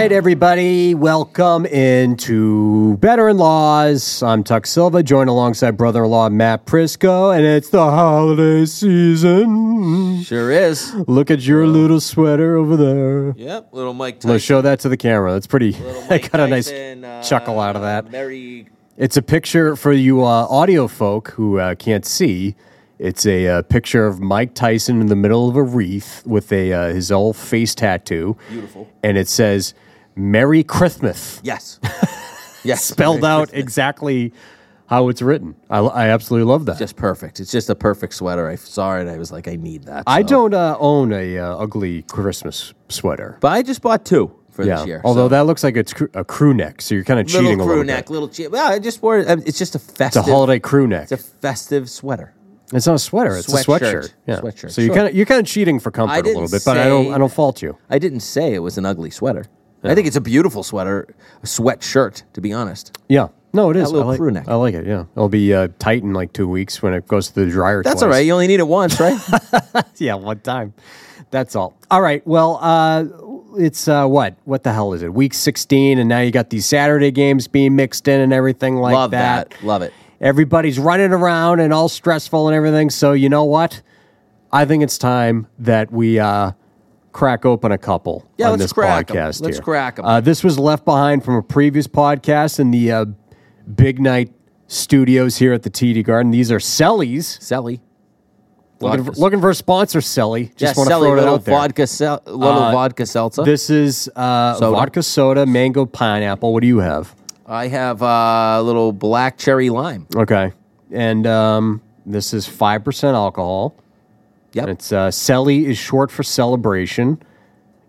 right, everybody, welcome into Bettor in Laws. I'm Tuck Silva, joined alongside brother-in-law Matt Prisco, and it's the holiday season. Sure is. Look at your little sweater over there. Yep, little Mike Tyson. Let's show that to the camera. That's pretty. I got a nice Tyson, uh, chuckle out of that. Merry. It's a picture for you uh, audio folk who uh, can't see. It's a uh, picture of Mike Tyson in the middle of a wreath with a uh, his old face tattoo. Beautiful. And it says "Merry Christmas," Yes. yes. spelled Merry out Christmas. exactly how it's written. I, I absolutely love that. Just perfect. It's just a perfect sweater. I saw it. I was like, I need that. I so. don't uh, own a uh, ugly Christmas sweater. But I just bought two for yeah, this year. although so. that looks like it's cr- a crew neck, so you're kind of cheating crew a little neck, bit. little cheap. Well, I just wore it. uh, It's just a festive. It's a holiday crew neck. It's a festive sweater. It's not a sweater. It's a Sweatshirt. sweatshirt. Yeah. Sweatshirt, So you're sure. kind of you're kind of cheating for comfort a little bit, but I don't I don't fault you. I didn't say it was an ugly sweater. I think it's a beautiful sweater, a sweatshirt, to be honest. Yeah. No, it is. little I like, crew neck. I like it. Yeah. It'll be uh, tight in like two weeks when it goes to the dryer. That's twice. all right. You only need it once, right? yeah, one time. That's all. All right. Well, uh, it's uh, what? What the hell is it? Week 16, and now you got these Saturday games being mixed in and everything like that. Love that. that. Love it. Everybody's running around and all stressful and everything. So you know what? I think it's time that we uh, crack open a couple Yeah, on let's this crack 'em. podcast. Let's here. crack 'em. Uh, this was left behind from a previous podcast in the uh, Big Night Studios here at the TD Garden. These are Sellies. Selly. Looking for, looking for a sponsor, Selly. Just yeah, want to throw it little out there. vodka, sel- little Uh, vodka seltzer. This is uh, Soda. vodka soda, mango pineapple. What do you have? I have uh, a little black cherry lime. Okay. And um, this is 5% alcohol. Yep. And it's uh, Celly is short for celebration,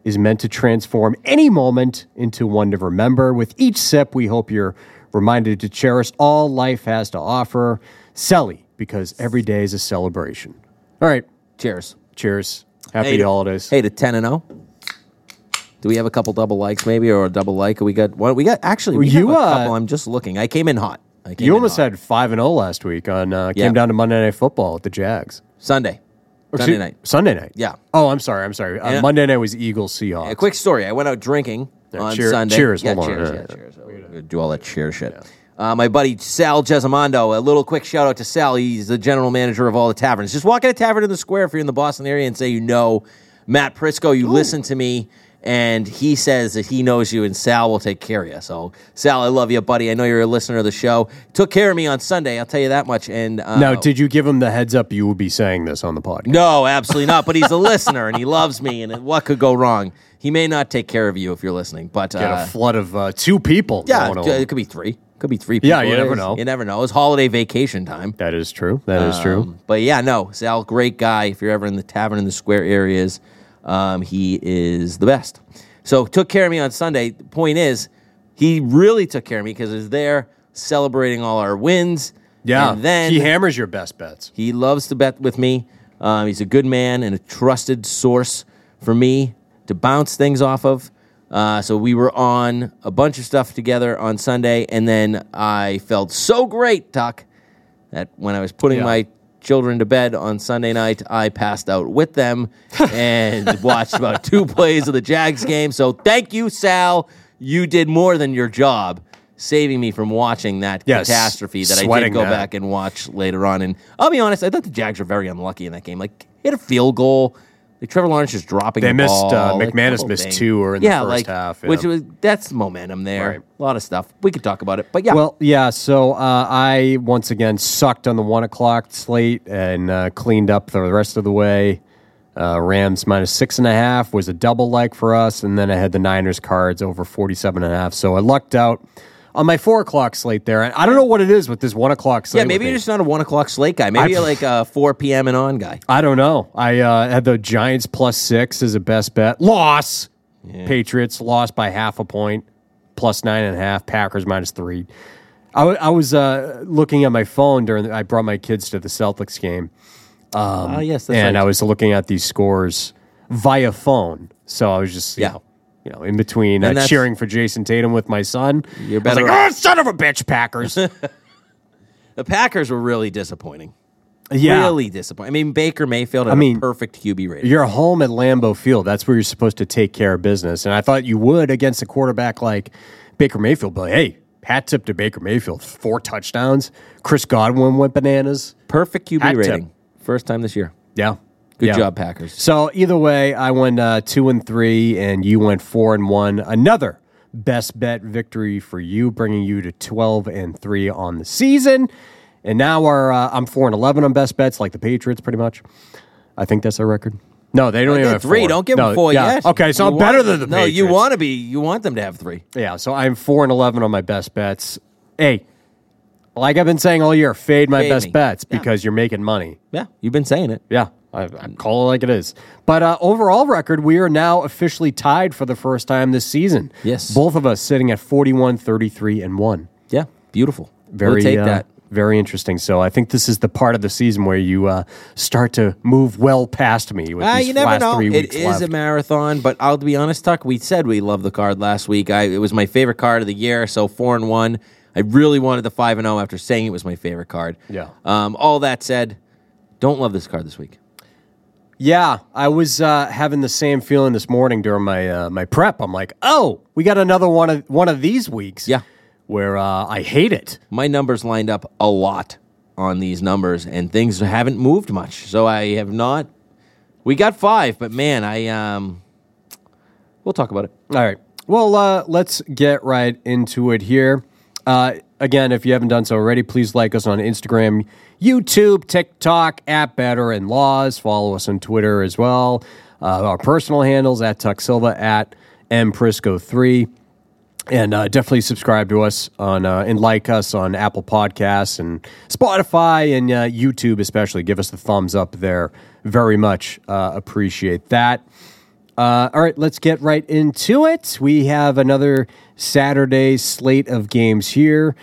is meant to transform any moment into one to remember. With each sip, we hope you're reminded to cherish all life has to offer. Celly, because every day is a celebration. All right. Cheers. Cheers. Happy Hey holidays. Hey, to ten and zero. Do we have a couple double likes, maybe, or a double like? We got one. We got actually. We You, have a uh, couple. I'm just looking. I came in hot. Came you in almost hot. had 5 and 0 last week on uh, Yeah. came down to Monday Night Football with the Jags. Sunday. Sunday night. Sunday night. Yeah. Oh, I'm sorry. I'm sorry. Uh, Monday night was Eagles Seahawks. A quick story. I went out drinking on cheer- Sunday. cheers, Yeah, hold on. cheers. Yeah, Yeah, yeah. cheers. We're gonna Do all that cheer shit. Uh, my buddy Sal Jesimondo, a little quick shout out to Sal. He's the general manager of all the taverns. Just walk in a tavern in the square if you're in the Boston area and say you know Matt Prisco. You listen to me, and he says that he knows you, and Sal will take care of you. So, Sal, I love you, buddy. I know you're a listener of the show. Took care of me on Sunday. I'll tell you that much. And uh, Now, did you give him the heads up you would be saying this on the podcast? no, absolutely not. But he's a listener and he loves me. And what could go wrong? He may not take care of you if you're listening, but Get uh, a flood of uh, two people. yeah, it could be three. Could be three. People. Yeah, you never know. You never know. It's holiday vacation time. That is true. That is true. Um, but yeah, no, Sal, great guy. If you're ever in the tavern in the square areas, um, he is the best. So took care of me on Sunday. Point is, he really took care of me because he was there celebrating all our wins. Yeah. and then he hammers your best bets. He loves to bet with me. Um, he's a good man and a trusted source for me to bounce things off of. Uh, so we were on a bunch of stuff together on Sunday, and then I felt so great, Tuck, that when I was putting Yeah. my children to bed on Sunday night, I passed out with them and watched about two plays of the Jags game. So thank you, Sal. You did more than your job. Saving me from watching that Yes, catastrophe that I did go that. back and watch later on. And I'll be honest, I thought the Jags were very unlucky in that game. Like hit a field goal, like Trevor Lawrence just dropping. They the missed, ball, uh, like, McManus couple missed things. two or in the first like, half, yeah. which was that's momentum there. Right. A lot of stuff we could talk about it, but yeah, Well, yeah. So uh, I once again sucked on the one o'clock slate and uh, cleaned up the rest of the way. Uh, Rams minus six and a half was a double like for us, and then I had the Niners cards over 47 and a half. So I lucked out on my four o'clock slate there. I don't know what it is with this one o'clock slate. yeah, maybe me. you're just not a one o'clock slate guy. Maybe I- you're like a four p.m. and on guy. I don't know. I uh, had the Giants plus six as a best bet. Loss. Patriots lost by half a point, plus nine and a half. Packers minus three. I, w- I was uh, looking at my phone during. The, I brought my kids to the Celtics game, Oh yes, that's and right. I was looking at these scores via phone. So I was just Yeah. know, you know, in between uh, that's- cheering for Jayson Tatum with my son. You're I was better like, off. oh, son of a bitch, Packers. the Packers were really disappointing. Yeah. Really disappointing. I mean, Baker Mayfield had I mean, a perfect QB rating. You're home at Lambeau Field. That's where you're supposed to take care of business. And I thought you would against a quarterback like Baker Mayfield. But hey, hat tip to Baker Mayfield. Four touchdowns. Chris Godwin went bananas. Perfect QB Hat tip. rating. First time this year. Yeah. Good Yeah. job, Packers. So either way, I went uh, two and three, and you went four and one. Another best bet victory for you, bringing you to twelve and three on the season. And now our, uh, I'm four and eleven on best bets, like the Patriots, pretty much. I think that's our record. No, they don't even have three. four. Don't give No, them four yeah. yet. Okay, so You I'm better than the Patriots. No, Patriots. you want to be. You want them to have three. Yeah, so I'm four and eleven on my best bets. Hey, like I've been saying all year, fade my Fade best me. bets Yeah. because you're making money. Yeah, you've been saying it. Yeah, I, I call it like it is. But uh, overall record, we are now officially tied for the first time this season. Yes. Both of us sitting at 41, 33, and 1. Yeah, beautiful. Very, we'll take uh, that. Very interesting. So I think this is the part of the season where you uh, start to move well past me with Ah, you never know. It is left. a marathon, but I'll be honest, Tuck. We said we loved the card last week. I, it was my favorite card of the year. So four and one. I really wanted the five and zero after saying it was my favorite card. Yeah. Um, all that said, don't love this card this week. Yeah, I was uh, having the same feeling this morning during my uh, my prep. I'm like, oh, we got another one of one of these weeks. Yeah. where uh, I hate it. My numbers lined up a lot on these numbers, and things haven't moved much. So I have not. We got five, but man, I um, we'll talk about it. All right. Well, uh, let's get right into it here. Uh, again, if you haven't done so already, please like us on Instagram, YouTube, TikTok, at Bettor and Laws. Follow us on Twitter as well. Uh, our personal handles at Tuck Silva, atMprisco3. And uh, definitely subscribe to us on uh, and like us on Apple Podcasts and Spotify and uh, YouTube, especially. Give us the thumbs up there. Very much uh, appreciate that. Uh, all right, let's get right into it. We have another Saturday slate of games here.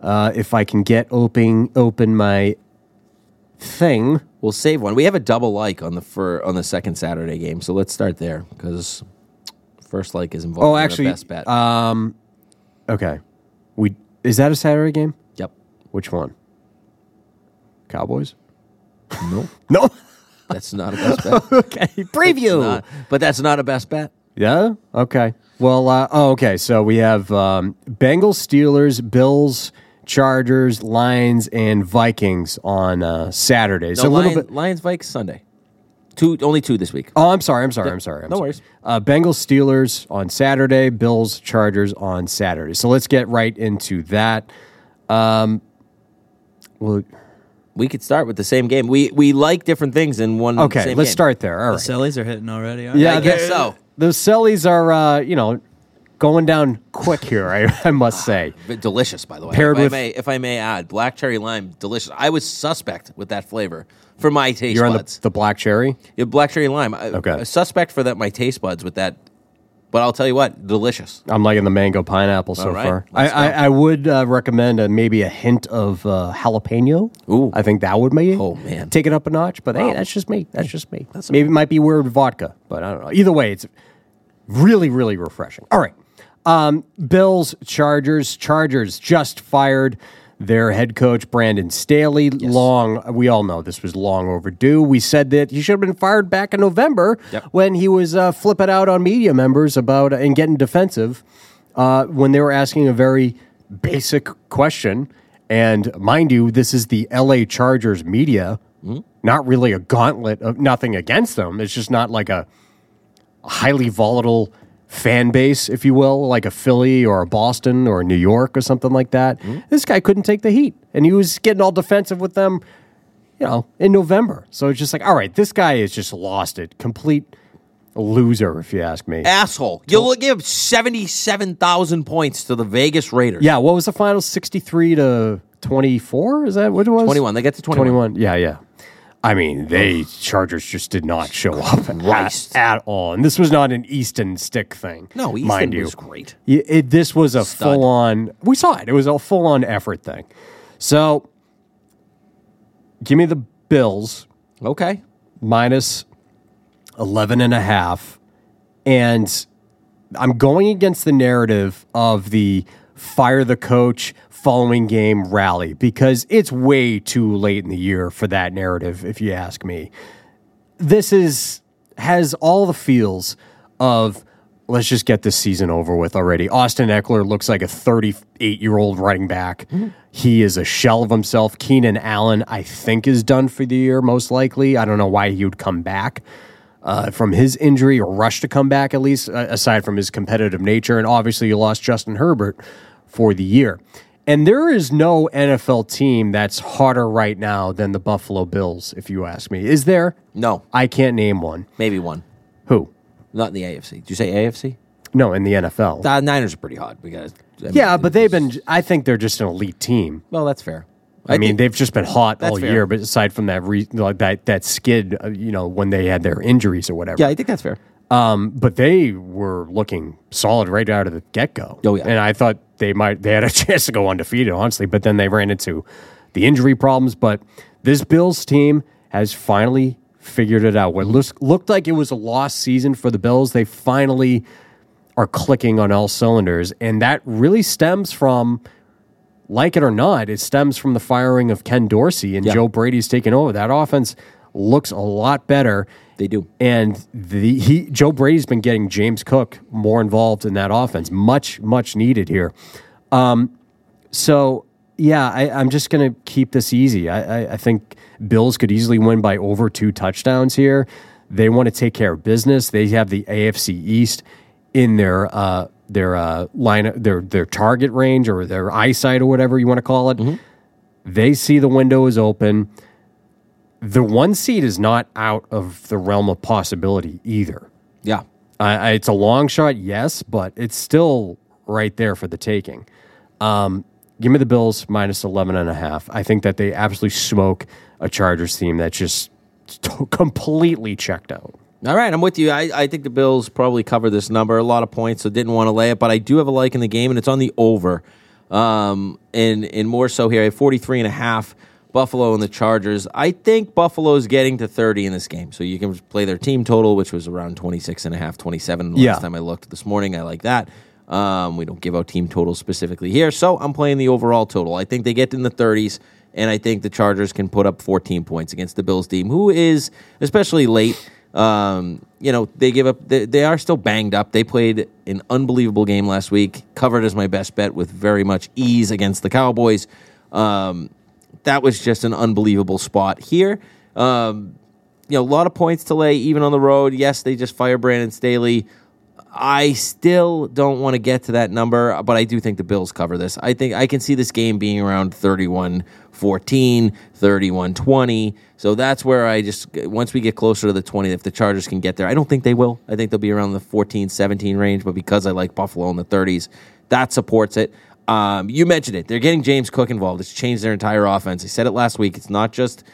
Uh, if I can get open open my thing. We'll save one. We have a double like on the fir- on the second Saturday game, so let's start there because first like is involved. Oh, actually, best bet. um, okay. We is that a Saturday game? yep. Which one? Cowboys? No, No. That's not a best bet. okay. Preview. Not- but that's not a best bet. Yeah. Okay. Well. Uh, oh, okay. So we have um, Bengals, Steelers, Bills, Chargers, Lions, and Vikings on uh, Saturday. No, so a little bit. Lions Vikes Sunday. Two, only two this week. Oh, I'm sorry. I'm sorry. I'm sorry. I'm No sorry. worries. Uh, Bengals, Steelers on Saturday. Bills, Chargers on Saturday. So let's get right into that. Um, well, We could start with the same game. We we like different things in one. okay. same Let's game. start there. All The right. Sellies are hitting already. Aren't Yeah, I guess so. Those Sellies are, uh, you know, going down quick here. I, I must say. Delicious, by the way. Paired if with- I may, if I may add, black cherry lime, delicious. I was suspect with that flavor for my taste You're on buds. the, the black cherry. Yeah, black cherry lime. I- Okay. Suspect for that my taste buds with that. But I'll tell you what, delicious. I'm liking the mango pineapple so All right, far. I, let's I. I would uh, recommend uh, maybe a hint of uh, jalapeno. Ooh. I think that would maybe Oh, man. take it up a notch. But hey, that's just me. That's just me. maybe it might be weird vodka, but I don't know. Either way, it's really, really refreshing. All right. Um, Bills, Chargers. Chargers just fired their head coach, Brandon Staley. Long, we all know this was long overdue. We said that he should have been fired back in November Yep. when he was uh, flipping out on media members about uh, and getting defensive uh, when they were asking a very basic question. And mind you, this is the LA Chargers media, not really a gauntlet of nothing against them. It's just not like a highly volatile fan base, if you will, like a Philly or a Boston or a New York or something like that. Mm-hmm. This guy couldn't take the heat, and he was getting all defensive with them, you know, in November. So it's just like, all right, this guy has just lost it. Complete loser, if you ask me. Asshole. You'll give 77,000 points to the Vegas Raiders. Yeah, what was the final? 63 to 24? Is that what it was? 21. They get to 21. 21. Yeah, yeah. I mean, they Chargers just did not show up at, Christ. at all. And this was not an Easton Stick thing. No, Easton mind you. was great. Y- It, this was a Stud. full on, we saw it. It was a full on effort thing. So give me the Bills Okay. minus 11 and a half. And I'm going against the narrative of the fire the coach, following game rally because it's way too late in the year for that narrative, if you ask me. This is has all the feels of let's just get this season over with already. Austin Ekeler looks like a 38 year old running back. He is a shell of himself. Keenan Allen, I think, is done for the year, most likely. I don't know why he would come back uh, from his injury or rush to come back, at least, uh, aside from his competitive nature. And obviously, you lost Justin Herbert for the year. And there is no NFL team that's harder right now than the Buffalo Bills, if you ask me. Is there? No, I can't name one. maybe one. Who? Not in the AFC. Did you say AFC? No, in the NFL. The Niners are pretty hot. We got. yeah, but they've been, I think they're just an elite team. Well, that's fair. I, mean, they've just been hot all fair. year, but aside from that, re, like that that skid, uh, you know, when they had their injuries or whatever. yeah, I think that's fair. Um, but they were looking solid right out of the get go. Oh, yeah. and I thought they might they had a chance to go undefeated, honestly. But then they ran into the injury problems. But this Bills team has finally figured it out. What looks, looked like it was a lost season for the Bills, they finally are clicking on all cylinders, and that really stems from. Like it or not, it stems from the firing of Ken Dorsey and Yeah. Joe Brady's taking over. That offense looks a lot better. They do. And the he Joe Brady's been getting James Cook more involved in that offense, much much needed here. Um, so yeah, I, I'm just gonna keep this easy. I, I, I think Bills could easily win by over two touchdowns here. They want to take care of business. They have the AFC East in their uh, their uh, line, their their target range or their eyesight or whatever you want to call it. They see the window is open the one seed is not out of the realm of possibility either. Yeah. I, I, it's a long shot, yes, but it's still right there for the taking. Um, give me the Bills minus 11 and a half. I think that they absolutely smoke a Chargers team that's just t- completely checked out. All right, I'm with you. I, I think the Bills probably cover this number. A lot of points, so didn't want to lay it, but I do have a like in the game, and it's on the over. Um, and, and more so here, I have 43 and a half. Buffalo and the Chargers. I think Buffalo's getting to 30 in this game. So you can play their team total, which was around 26 and a half, 27 the Yeah. last time I looked this morning. I like that. Um, we don't give out team totals specifically here. So I'm playing the overall total. I think they get in the 30s, and I think the Chargers can put up 14 points against the Bills team, who is, especially late, um, you know, they give up, they, they are still banged up. They played an unbelievable game last week, covered as my best bet with very much ease against the Cowboys. Um, that was just an unbelievable spot here. Um, you know, a lot of points to lay even on the road. Yes, they just fire Brandon Staley. I still don't want to get to that number, but I do think the Bills cover this. I think I can see this game being around 31 14, 31 20. So that's where I just, once we get closer to the 20, if the Chargers can get there, I don't think they will. I think they'll be around the 14 17 range, but because I like Buffalo in the 30s, that supports it. Um, you mentioned it. They're getting James Cook involved. It's changed their entire offense. I said it last week. It's not just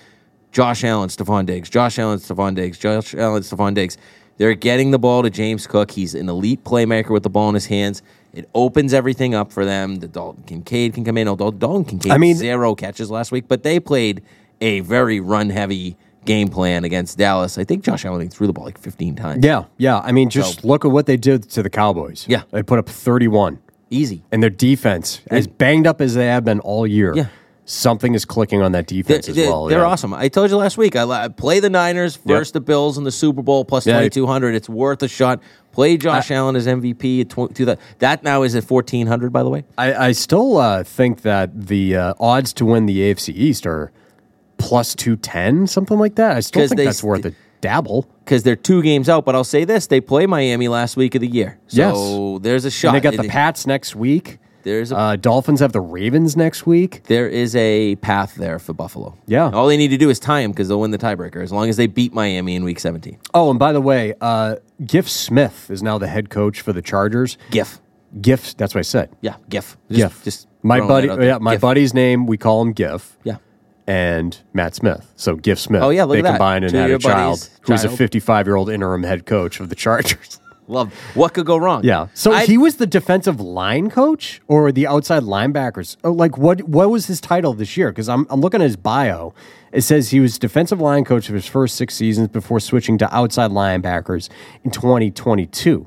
Josh Allen, Stefon Diggs, Josh Allen, Stefon Diggs, Josh Allen, Stefon Diggs. They're getting the ball to James Cook. He's an elite playmaker with the ball in his hands. It opens everything up for them. The Dalton Kincaid can come in. Although Dalton Kincaid I mean- zero catches last week, but they played a very run heavy game plan against Dallas. I think Josh Allen threw the ball like 15 times. Yeah, yeah. I mean, just look at what they did to the Cowboys. Yeah. They put up 31. Easy. And their defense, as banged up as they have been all year, Yeah. something is clicking on that defense They're, as well. they're yeah. awesome. I told you last week. I, I play the Niners versus the Bills in the Super Bowl plus Yeah. twenty two hundred. It's worth a shot. Play Josh Allen as MVP. At tw- to the, that now is at fourteen hundred. By the way, I, I still uh, think that the uh, odds to win the AFC East are plus 210, something like that. I still think they that's worth a dabble. Because they're two games out. But I'll say this: they play Miami last week of the year. So there's a shot. And they got the Pats next week. There's a Uh, Dolphins have the Ravens next week. there is a path there for Buffalo. Yeah. All they need to do is tie them because they'll win the tiebreaker as long as they beat Miami in Week 17. Oh, and by the way, uh, Giff Smith is now the head coach for the Chargers. GIF. Giff, that's what I said. Yeah, GIF. Just, Giff. Just my buddy, that out there. yeah, my GIF. buddy's name we call him Giff. Yeah. And Matt Smith. So Giff Smith. Oh, yeah, look they at that. combined and Two had a child who's a 55 year old interim head coach of the Chargers. Love. What could go wrong? yeah. So I- he was the defensive line coach or the outside linebackers. Oh, like what? What was his title this year? Because I'm I'm looking at his bio. It says he was defensive line coach of his first six seasons before switching to outside linebackers in 2022.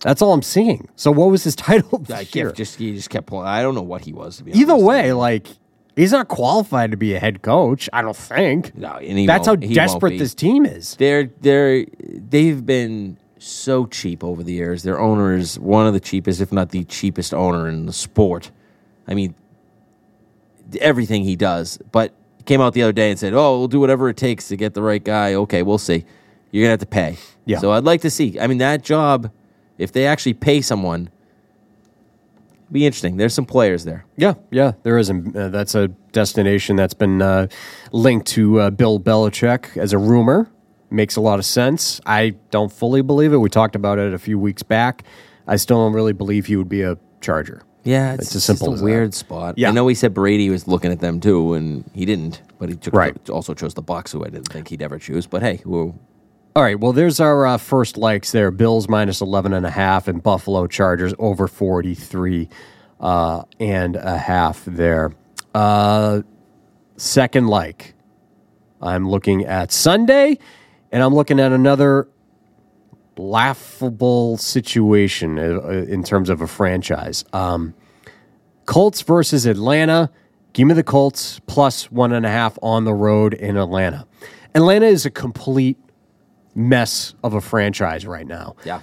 That's all I'm seeing. So what was his title I year? just he just kept pulling. I don't know what he was to be Either way, like he's not qualified to be a head coach. I don't think. No, and That's how won't- he won't desperate this team is. they're they're they've been so cheap over the years. Their owner is one of the cheapest, if not the cheapest owner in the sport. I mean, everything he does. But came out the other day and said, "Oh, we'll do whatever it takes to get the right guy." Okay, we'll see. You're gonna have to pay. Yeah. So I'd like to see. I mean, that job, if they actually pay someone, be interesting. There's some players there. Yeah, yeah, there is. A, uh, that's a destination that's been uh, linked to uh, Bill Belichick as a rumor. Makes a lot of sense. I don't fully believe it. We talked about it a few weeks back. I still don't really believe he would be a Charger. Yeah, it's, It's as just simple a as that. weird spot. Yeah. I know he said Brady was looking at them too, and he didn't. But he took Right. also chose the Bucs, who I didn't think he'd ever choose. But hey, well, All right, well, there's our uh, first likes there. Bills minus 11 and a half and Buffalo Chargers over 43 uh, and a half there. Uh, second like, I'm looking at Sunday, and I'm looking at another laughable situation uh, uh, in terms of a franchise. Um, Colts versus Atlanta. Give me the Colts plus one and a half on the road in Atlanta. Atlanta is a complete mess of a franchise right now. yeah,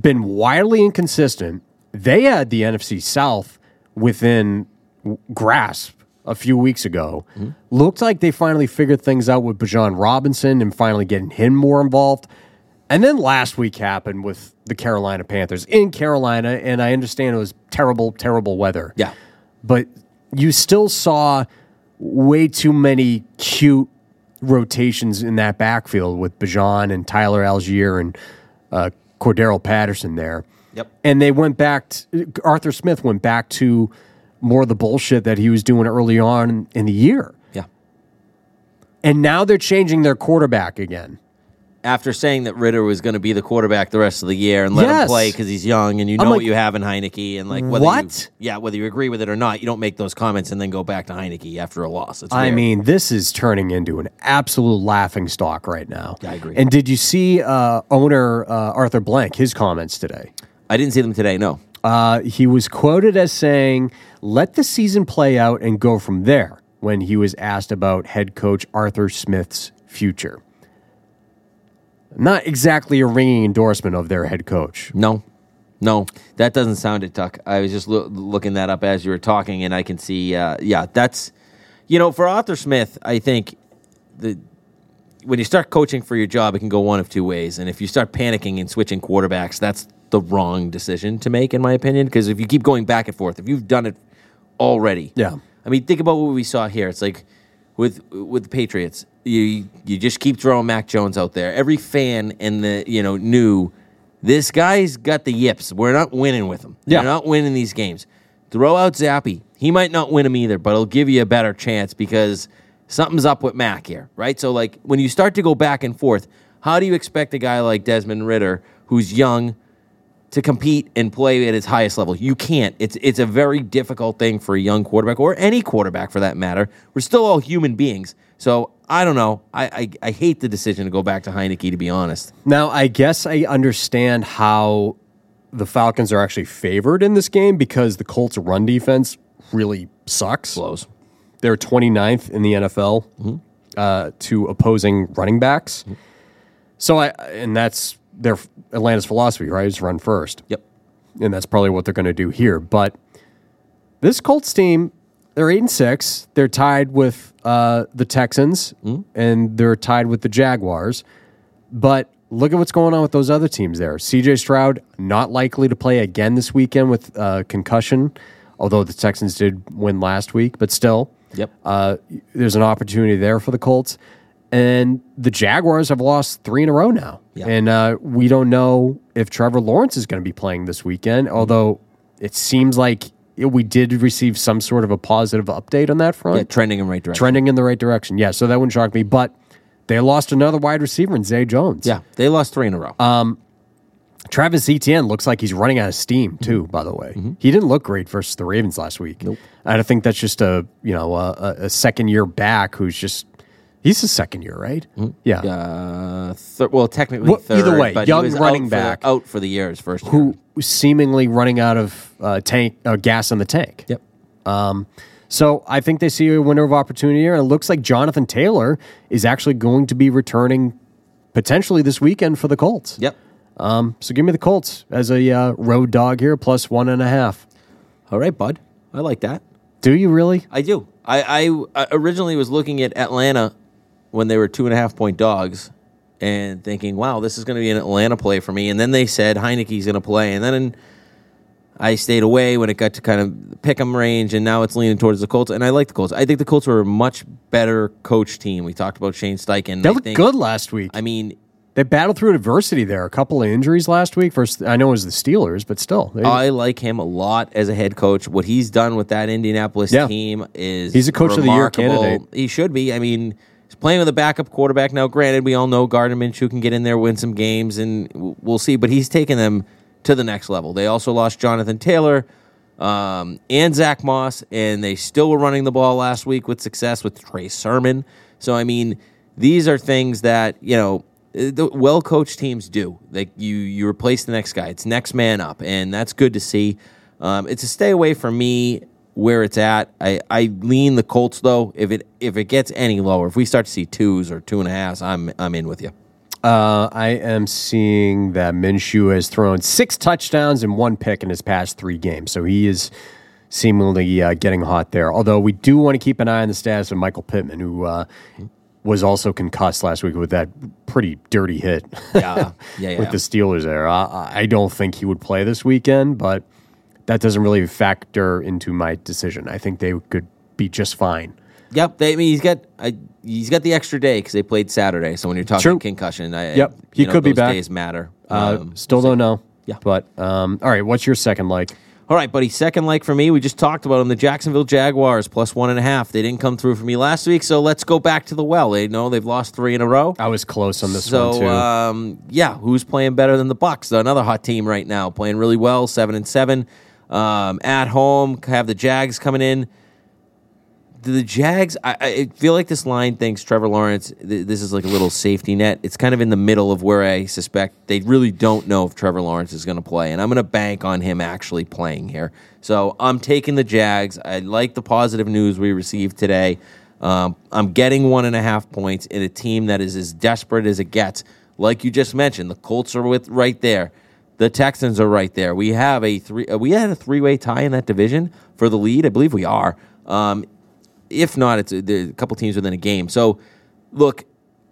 Been wildly inconsistent. They had the NFC South within grasp a few weeks ago. Mm-hmm. Looked like they finally figured things out with Bijan Robinson and finally getting him more involved. And then last week happened with the Carolina Panthers in Carolina, and I understand it was terrible, terrible weather yeah, but you still saw way too many cute rotations in that backfield with Bijan and Tyler Allgeier and uh, Cordarrelle Patterson there. Yep. And they went back, to, Arthur Smith went back to more of the bullshit that he was doing early on in the year. yeah. And now they're changing their quarterback again. After saying that Ridder was going to be the quarterback the rest of the year and let him play because he's young and you know I'm what you have in Heinicke and like whether what? you, yeah whether you agree with it or not, you don't make those comments and then go back to Heinicke after a loss. It's I weird. mean, this is turning into an absolute laughing stock right now. Yeah, I agree. And did you see uh, owner uh, Arthur Blank, his comments today? I didn't see them today. No, Uh, he was quoted as saying, let the season play out and go from there when he was asked about head coach Arthur Smith's future. Not exactly a ringing endorsement of their head coach. no, no, that doesn't sound it, Tuck. I was just loo- looking that up as you were talking, and I can see. Uh, yeah, that's you know for Arthur Smith, I think the when you start coaching for your job, it can go one of two ways. And if you start panicking and switching quarterbacks, that's the wrong decision to make, in my opinion. Because if you keep going back and forth, if you've done it already, Yeah. I mean, think about what we saw here. It's like with with the Patriots, you you just keep throwing Mac Jones out there. Every fan in the you know knew this guy's got the yips. We're not winning with him. Yeah. We're not winning these games. Throw out Zappe. He might not win them either, but it'll give you a better chance because something's up with Mac here, right? So like when you start to go back and forth, how do you expect a guy like Desmond Ridder, who's young, to compete and play at its highest level. You can't. It's it's a very difficult thing for a young quarterback or any quarterback for that matter. We're still all human beings. So I don't know. I I, I hate the decision to go back to Heinicke to be honest. Now, I guess I understand how the Falcons are actually favored in this game because the Colts' run defense really sucks. Blows. They're 29th in the NFL uh, to opposing running backs. So I and that's their Atlanta's philosophy, right? Is run first, Yep. and that's probably what they're going to do here. But this Colts team, they're eight and six. They're tied with uh, the Texans, and they're tied with the Jaguars. But look at what's going on with those other teams there. C.J. Stroud not likely to play again this weekend with uh, concussion, although the Texans did win last week. But still, Yep. uh, there's an opportunity there for the Colts. And the Jaguars have lost three in a row now. Yeah. And uh, we don't know if Trevor Lawrence is going to be playing this weekend, although it seems like we did receive some sort of a positive update on that front. Yeah, trending in the right direction. Trending in the right direction. Yeah, so that wouldn't shock me. But they lost another wide receiver in Zay Jones. yeah, they lost three in a row. Um, Travis Etienne looks like he's running out of steam mm-hmm. too. By the way, mm-hmm. he didn't look great versus the Ravens last week. Nope. I think that's just a you know a- a second year back who's just He's his second year, right? Yeah. Uh, well, technically Well, third. either way, but young running out for back. out for the year his first year. Who was seemingly running out of uh, tank uh, gas in the tank. Yep. So I think they see a window of opportunity here, and it looks like Jonathan Taylor is actually going to be returning potentially this weekend for the Colts. Yep. Um, so give me the Colts as a uh, road dog here, plus one and a half. All right, bud. I like that. Do you really? I do. I, I I originally was looking at Atlanta when they were two and a half point dogs and thinking, wow, this is going to be an Atlanta play for me. And then they said Heinicke's going to play. And then I stayed away when it got to kind of pick 'em range, and now it's leaning towards the Colts. And I like the Colts. I think the Colts are a much better coach team. We talked about Shane Steichen. They I looked think- good last week. I mean, they battled through adversity there. A couple of injuries last week. First, I know it was the Steelers, but still, they, I like him a lot as a head coach. What he's done with that Indianapolis Yeah. team is He's a coach of the year remarkable. candidate. He should be. I mean, playing with a backup quarterback now. Granted, we all know Gardner Minshew can get in there, win some games, and we'll see. But he's taken them to the next level. They also lost Jonathan Taylor um, and Zach Moss, and they still were running the ball last week with success with Trey Sermon. So I mean, these are things that you know uh, the well coached teams do. Like you, you replace the next guy. It's next man up, and that's good to see. Um, it's a stay away from me where it's at. I, I lean the Colts though. If it if it gets any lower, if we start to see twos or two and a I'm I'm in with you. Uh, I am seeing that Minshew has thrown six touchdowns and one pick in his past three games. So he is seemingly uh, getting hot there. Although we do want to keep an eye on the status of Michael Pittman, who uh, was also concussed last week with that pretty dirty hit Yeah, yeah, yeah. with the Steelers there. I, I don't think he would play this weekend, but that doesn't really factor into my decision. I think they could be just fine. Yep, they, I mean he's got I, he's got the extra day because they played Saturday. So when you're talking True. concussion, I, Yep, he know, could be back. Days matter. Uh, Um, still don't know. Yeah. But um, all right, what's your second like? All right, buddy. Second like for me, we just talked about them. The Jacksonville Jaguars plus one and a half. They didn't come through for me last week, so let's go back to the well. They know they've lost three in a row. I was close on this so one too. um, yeah, who's playing better than the Bucs? Another hot team right now, playing really well, seven and seven um, at home. Have the Jags coming in. The Jags, I, I feel like this line thinks Trevor Lawrence. Th- this is like a little safety net. It's kind of in the middle of where I suspect they really don't know if Trevor Lawrence is going to play, and I'm going to bank on him actually playing here. So I'm taking the Jags. I like the positive news we received today. Um, I'm getting one and a half points in a team that is as desperate as it gets. Like you just mentioned, the Colts are with right there. The Texans are right there. We have a three. Uh, we had a three way tie in that division for the lead. I believe we are. Um, if not, it's a, a couple teams within a game. So, look,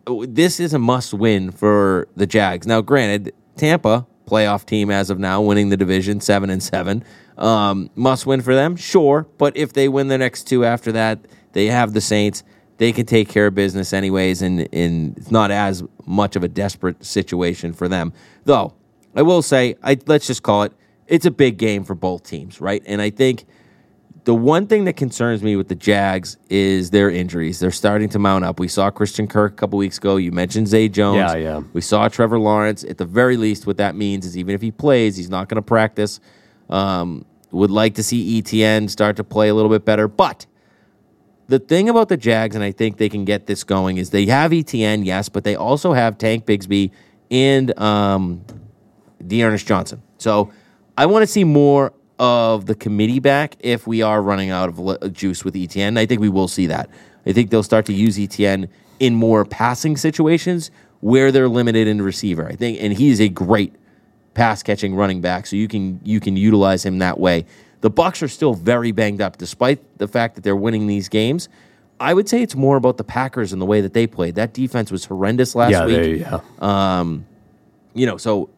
this is a must win for the Jags. Now, granted, Tampa playoff team as of now, winning the division seven and seven, um, must win for them, sure. But if they win the next two after that, they have the Saints. They can take care of business anyways, and, and it's not as much of a desperate situation for them. Though, I will say, I let's just call it. It's a big game for both teams, right? And I think the one thing that concerns me with the Jags is their injuries. They're starting to mount up. We saw Christian Kirk a couple weeks ago. You mentioned Zay Jones. Yeah, yeah. We saw Trevor Lawrence. At the very least, what that means is even if he plays, he's not going to practice. Um, would like to see Etienne start to play a little bit better. But the thing about the Jags, and I think they can get this going, is they have Etienne, yes, but they also have Tank Bigsby and um, D'Ernest Johnson. So I want to see more of the committee back if we are running out of juice with Etienne. I think we will see that. I think they'll start to use Etienne in more passing situations where they're limited in receiver. I think, and he's a great pass catching running back, so you can you can utilize him that way. The Bucs are still very banged up, despite the fact that they're winning these games. I would say it's more about the Packers and the way that they played. That defense was horrendous last yeah, week they, yeah. Um, you know, so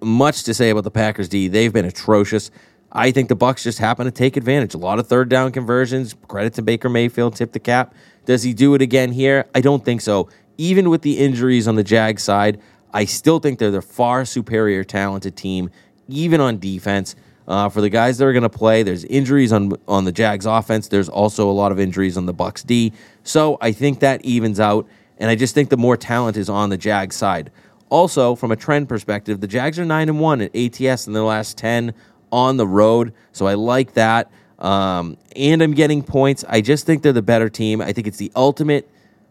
much to say about the Packers D. They've been atrocious. I think the Bucs just happen to take advantage. A lot of third down conversions. Credit to Baker Mayfield, tip the cap. Does he do it again here? I don't think so. Even with the injuries on the Jag side, I still think they're the far superior talented team, even on defense. Uh, for the guys that are going to play, there's injuries on on the Jags offense. There's also a lot of injuries on the Bucs D. So I think that evens out, and I just think the more talent is on the Jags side. Also, from a trend perspective, the Jags are nine and one at ATS in their last ten on the road. So I like that. Um, and I'm getting points. I just think they're the better team. I think it's the ultimate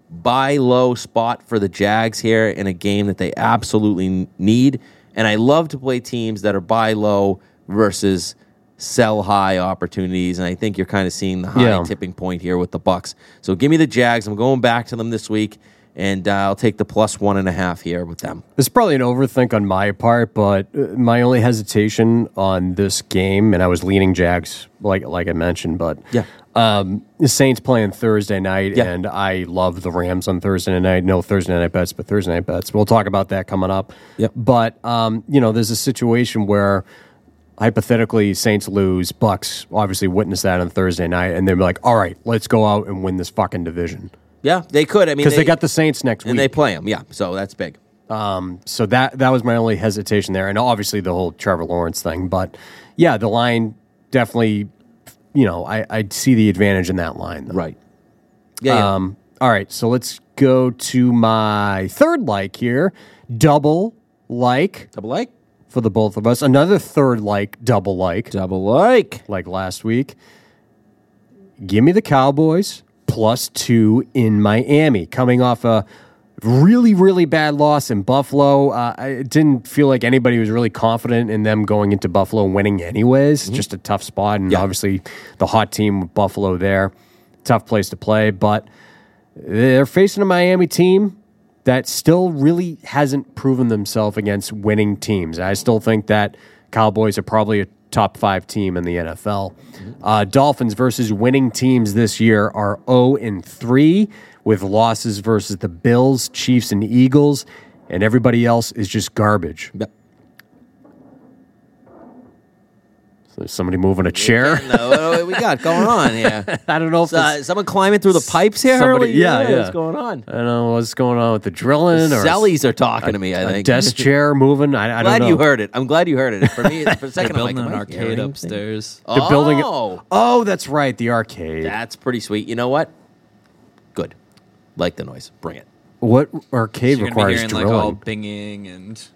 buy low spot for the Jags here in a game that they absolutely need. And I love to play teams that are buy low versus sell high opportunities. And I think you're kind of seeing the high Yeah. tipping point here with the Bucs. So give me the Jags. I'm going back to them this week, and uh, I'll take the plus one and a half here with them. It's probably an overthink on my part, but uh, my only hesitation on this game, and I was leaning Jags, like like I mentioned, but Yeah. um, the Saints playing Thursday night, Yeah. and I love the Rams on Thursday night. No Thursday night bets, but Thursday night bets. We'll talk about that coming up. Yep. But um, you know, there's a situation where hypothetically Saints lose, Bucs obviously witness that on Thursday night, and they're like, "All right, let's go out and win this fucking division." Yeah, they could. I mean, Because they, got the Saints next and week. they play them. Yeah, so that's big. So that that was my only hesitation there, and obviously the whole Trevor Lawrence thing. But yeah, the line definitely, you know, I I see the advantage in that line. Though. Right. Yeah. yeah. Um. All right, so let's go to my third like here, double like Double like. for the both of us. Another third like, double like, Double like. like last week. Give me the Cowboys plus two in Miami, coming off a really, really bad loss in Buffalo. Uh, I didn't feel like anybody was really confident in them going into Buffalo and winning, anyways. Just a tough spot, and Yeah. obviously the hot team with Buffalo there, tough place to play. But they're facing a Miami team that still really hasn't proven themselves against winning teams. I still think that Cowboys are probably a top five team in the NFL. Uh, Dolphins versus winning teams this year are 0 and 3 with losses versus the Bills, Chiefs, and Eagles, and everybody else is just garbage. Yep. So there's somebody moving a chair. No, what do we got going on here? I don't know if Uh, it's, someone climbing through the pipes here. Somebody- Hurley? yeah, yeah. What's going on? I don't know what's going on with the drilling or Sellies are talking to me. I a think. desk chair moving. I, I don't glad know. you heard it. I'm glad you heard it. For me, for a They're second, I'm like, building am an I arcade hearing anything? upstairs. They're building. Oh, Oh, that's right, the arcade. that's pretty sweet. You know what? Good. Like the noise. Bring it. what arcade You're gonna be requires hearing drilling? like all binging and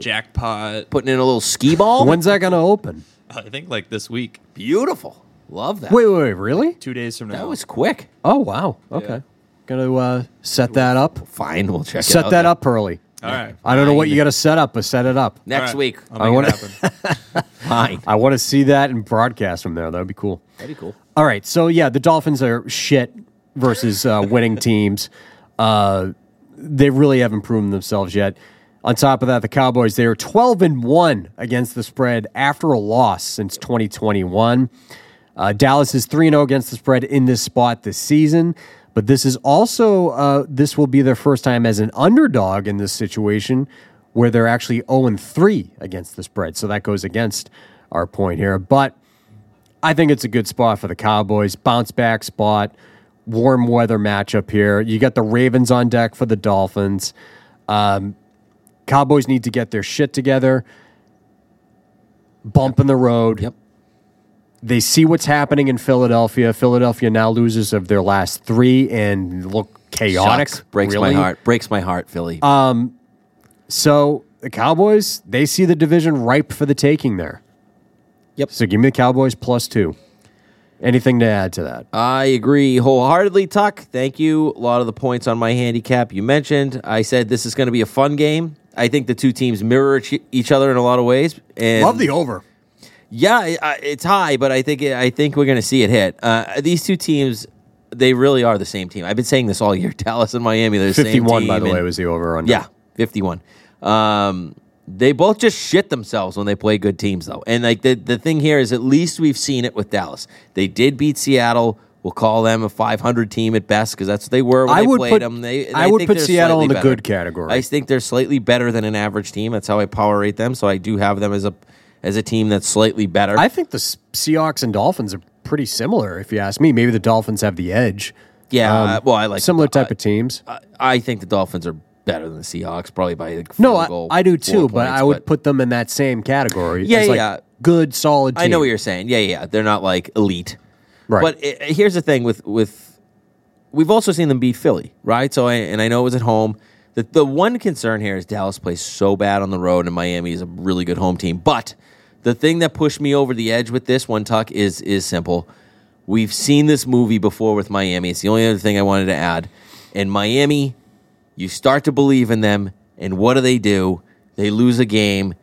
jackpot. Putting in a little skee ball. When's that going to open? I think like this week, Beautiful. Love that. Wait, wait, wait, really? two days from now. that was quick. Oh, wow. Okay. Going to uh, set that up. Fine. We'll check it Set out. that up early. all right. I don't know what you got to set up, but set it up. Next All right. week. I'll I wanna- it happen. Fine. I want to see that and broadcast from there. That would be cool. That'd be cool. All right. So, yeah, the Dolphins are shit versus uh, winning teams. Uh, they really haven't proven themselves yet. On top of that, the Cowboys, they are 12 and 1 against the spread after a loss since 2021. Uh, Dallas is 3 0 against the spread in this spot this season. But this is also, uh, this will be their first time as an underdog in this situation where they're actually 0 and 3 against the spread. So that goes against our point here. But I think it's a good spot for the Cowboys. Bounce back spot, warm weather matchup here. You got the Ravens on deck for the Dolphins. Um, Cowboys need to get their shit together. Bump in the road. Yep. They see what's happening in Philadelphia. Philadelphia now loses of their last three and look chaotic. Shucks. Breaks really. my heart. Breaks my heart, Philly. Um, So the Cowboys, they see the division ripe for the taking there. Yep. So give me the Cowboys plus two. Anything to add to that? I agree wholeheartedly, Tuck. Thank you. A lot of the points on my handicap you mentioned. I said this is going to be a fun game. I think the two teams mirror each- each other in a lot of ways. And Love the over. Yeah, it's high, but I think it, I think we're going to see it hit. Uh, these two teams, they really are the same team. I've been saying this all year. Dallas and Miami, they're the same 51, by team, the way, was the over on yeah, fifty-one. Um, they both just shit themselves when they play good teams, though. And like the the thing here is, at least we've seen it with Dallas. They did beat Seattle. We'll call them a 500 team at best because that's what they were when I they would played put- them. They, I would think put Seattle in the better. good category. I think they're slightly better than an average team. That's how I power rate them. So I do have them as a as a team that's slightly better. I think the Seahawks and Dolphins are pretty similar, if you ask me. Maybe the Dolphins have the edge. yeah, Um, uh, well, I like similar type I, of teams. I, I think the Dolphins are better than the Seahawks, probably by like No, I, I do too, but I would put them in that same category. Yeah, like yeah. Good, solid. Team. I know what you're saying. Yeah, yeah, they're not like elite. Right. But i here's the thing with with we've also seen them beat Philly, right? So I, and I know it was at home. The the one concern here is Dallas plays so bad on the road, and Miami is a really good home team. But the thing that pushed me over the edge with this one, Tuck, is is simple. We've seen this movie before with Miami. It's the only other thing I wanted to add. And Miami, you start to believe in them. And what do they do? They lose a game,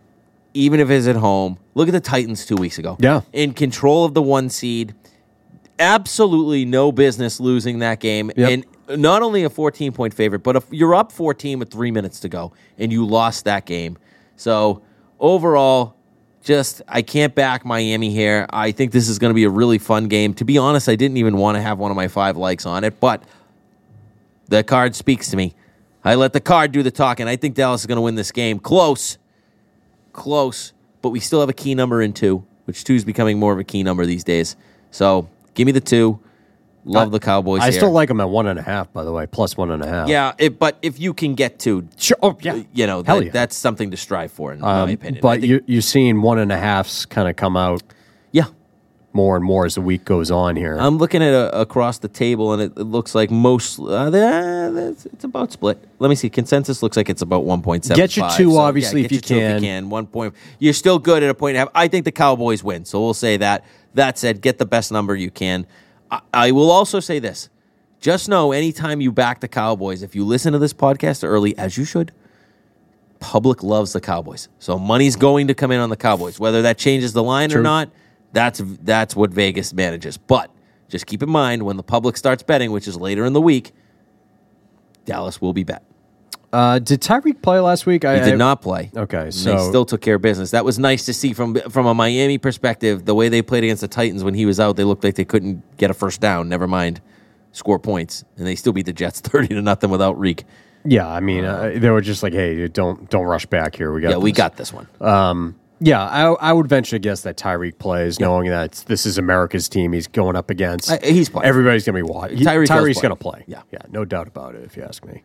even if it's at home. Look at the Titans two weeks ago. Yeah. In control of the one seed. Absolutely no business losing that game. Yep. And not only a 14 point favorite, but if you're up 14 with three minutes to go and you lost that game. So overall, just I can't back Miami here. I think this is going to be a really fun game. To be honest, I didn't even want to have one of my five likes on it, but the card speaks to me. I let the card do the talking. I think Dallas is going to win this game. Close, close, but we still have a key number in two, which two is becoming more of a key number these days. So give me the two. Love the Cowboys. I here. still like them at one and a half, by the way, plus one and a half. Yeah, it, but if you can get to, Sure. Oh, yeah. you know, Hell that, yeah. that's something to strive for, in Um, my opinion. But think- you, you're seeing one and a halfs kind of come out more and more as the week goes on here. I'm looking at a, across the table, and it, it looks like most. Uh, it's, about split. Let me see. Consensus looks like it's about 1.7. Get your two, obviously, get if you two can. If you can, one point. You're still good at a point and a half. I think the Cowboys win, so we'll say that. That said, get the best number you can. I, I will also say this: just know, anytime you back the Cowboys, if you listen to this podcast early, as you should, public loves the Cowboys. So money's going to come in on the Cowboys. Whether that changes the line or not, that's that's what Vegas manages. But just keep in mind when the public starts betting, which is later in the week, Dallas will be bet. uh, did Tyreek play last week? I He did I- not play. Okay, so- they still took care of business. That was nice to see from from a Miami perspective. The way they played against the Titans when he was out, they looked like they couldn't get a first down. Never mind score points, and they still beat the Jets thirty to nothing without Reek. Yeah, I mean, uh, they were just like, "Hey, don't don't rush back here. We got Yeah, we got this one. Yeah, I, I would venture to guess that Tyreek plays, knowing that this is America's team. He's going up against. Uh, he's playing. Everybody's going to be watching. Tyreek Tyreek's going to play. Yeah. yeah, no doubt about it. If you ask me.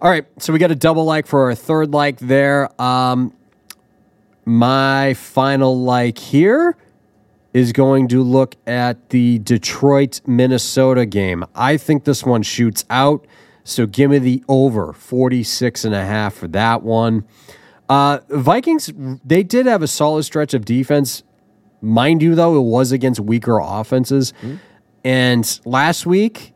All right, so we got a double like for our third like there. Um, my final like here is going to look at the Detroit Minnesota game. I think this one shoots out. So give me the over 46 and a half for that one. Uh, Vikings, they did have a solid stretch of defense. Mind you, though, it was against weaker offenses. And last week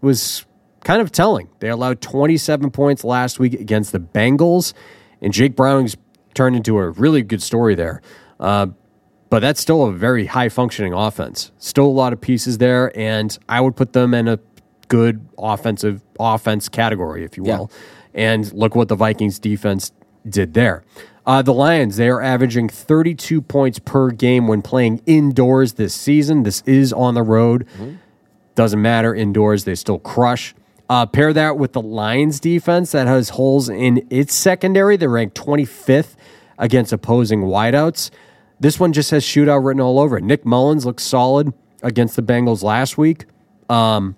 was kind of telling. They allowed 27 points last week against the Bengals, and Jake Browning's turned into a really good story there. Uh, but that's still a very high functioning offense. Still a lot of pieces there, and I would put them in a good offensive offense category, if you will. And look what the Vikings defense did there. Uh, the Lions, they are averaging 32 points per game when playing indoors this season. This is on the road. Doesn't matter indoors, they still crush. Uh, pair that with the Lions defense that has holes in its secondary. They're ranked 25th against opposing wideouts. This one just has shootout written all over it. Nick Mullens looks solid against the Bengals last week. Um,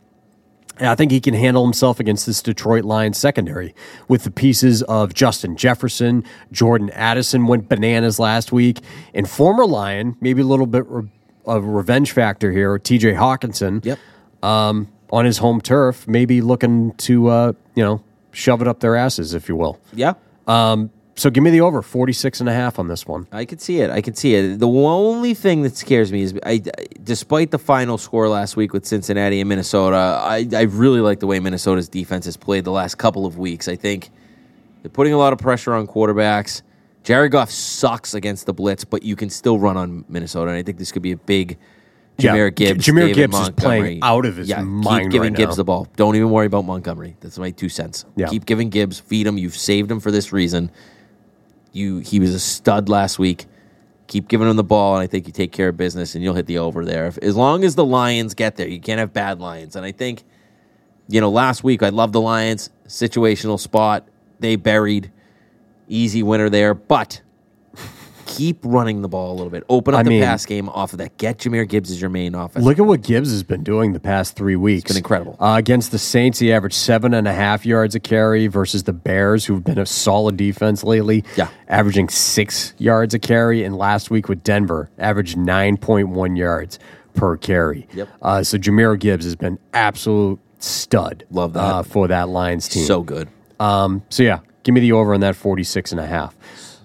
and I think he can handle himself against this Detroit Lions secondary with the pieces of Justin Jefferson, Jordan Addison went bananas last week, and former Lion, maybe a little bit re- of a revenge factor here, TJ Hockenson Yep. um, on his home turf, maybe looking to, uh, you know, shove it up their asses, if you will. Yeah. So give me the over 46 and a half on this one. I can see it. I can see it. The only thing that scares me is, I, despite the final score last week with Cincinnati and Minnesota, I, I really like the way Minnesota's defense has played the last couple of weeks. I think they're putting a lot of pressure on quarterbacks. Jared Goff sucks against the blitz, but you can still run on Minnesota, and I think this could be a big. Yeah, Jahmyr Gibbs, J- Jahmyr David Gibbs is playing out of his yeah, mind Keep giving right Gibbs now. the ball. Don't even worry about Montgomery. That's my two cents. Yeah. Keep giving Gibbs, feed him. You've saved him for this reason. You he was a stud last week. Keep giving him the ball, and I think you take care of business, and you'll hit the over there. If, as long as the Lions get there, you can't have bad Lions. And I think, you know, last week I love the Lions situational spot. They buried easy winner there, but keep running the ball a little bit. Open up I the mean- pass game off of that. Get Jahmyr Gibbs as your main offense. Look at what Gibbs has been doing the past three weeks. been incredible. Uh, against the Saints, he averaged seven and a half yards a carry versus the Bears, who've been a solid defense lately. Yeah. Averaging six yards a carry. And last week with Denver, averaged 9.1 yards per carry. Yep. Uh, so Jahmyr Gibbs has been absolute stud. Love that. Uh, for that Lions team. so good. Um, so yeah, give me the over on that 46 and a half.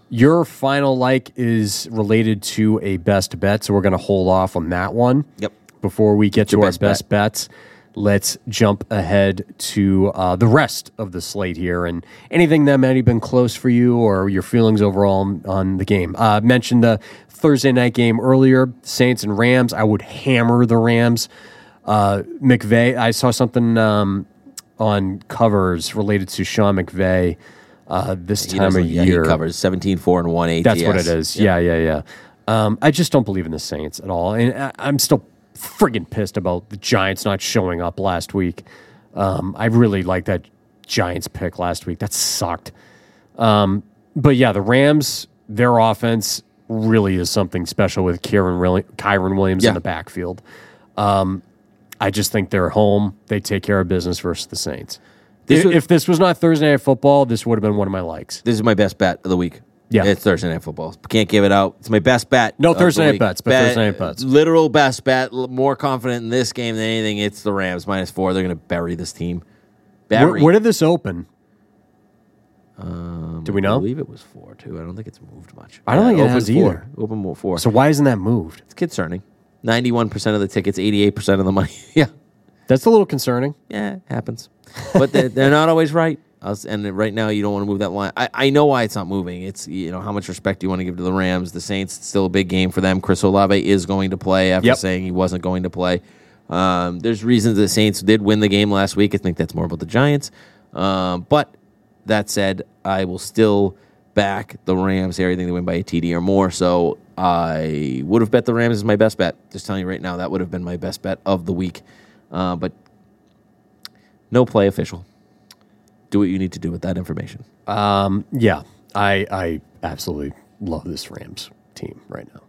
Your final like is related to a best bet, so we're going to hold off on that one. Yep. Before we get to our best best bets. let's jump ahead to uh, the rest of the slate here and anything that might have been close for you or your feelings overall on, on the game. Uh, mentioned the Thursday night game earlier, Saints and Rams. I would hammer the Rams. Uh, McVay, I saw something um, on covers related to Sean McVay uh, this He time of yeah, year. he covers 17 4 and 1 ATS. That's what it is. Yeah, yeah, yeah. Um, I just don't believe in the Saints at all, and I, I'm still friggin' pissed about the Giants not showing up last week. Um, I really liked that Giants pick last week. That sucked. Um, but yeah, the Rams, their offense really is something special with Kieran, Kyren Williams Yeah. in the backfield. Um, I just think they're home. They take care of business versus the Saints. This if, would- if this was not Thursday Night Football, this would have been one of my likes. This is my best bet of the week. Yeah. It's Thursday Night Football. Can't give it out. It's my best bet. No Thursday night bets, but Bet- Thursday night bets. Literal best bet. More confident in this game than anything. It's the Rams minus four. They're going to bury this team. Where, Bury. where did this open? Um, Do we know? I believe it was four too. I don't think it's moved much. I don't think it has four. either. Open more four. So why isn't that moved? it's concerning. Ninety-one percent of the tickets, eighty-eight percent of the money. yeah, That's a little concerning. yeah, it happens. But they're, they're not always right. And right now, you don't want to move that line. I, I know why it's not moving. It's you know how much respect do you want to give to the Rams, the Saints. It's still a big game for them. Chris Olave is going to play after Yep. saying he wasn't going to play. Um, there's reasons the Saints did win the game last week. I think that's more about the Giants. Um, but that said, I will still back the Rams here. I think they win by a TD or more. So I would have bet the Rams as my best bet. Just telling you right now, that would have been my best bet of the week. Uh, but no play official. Do what you need to do with that information. Yeah, I I absolutely love this Rams team right now.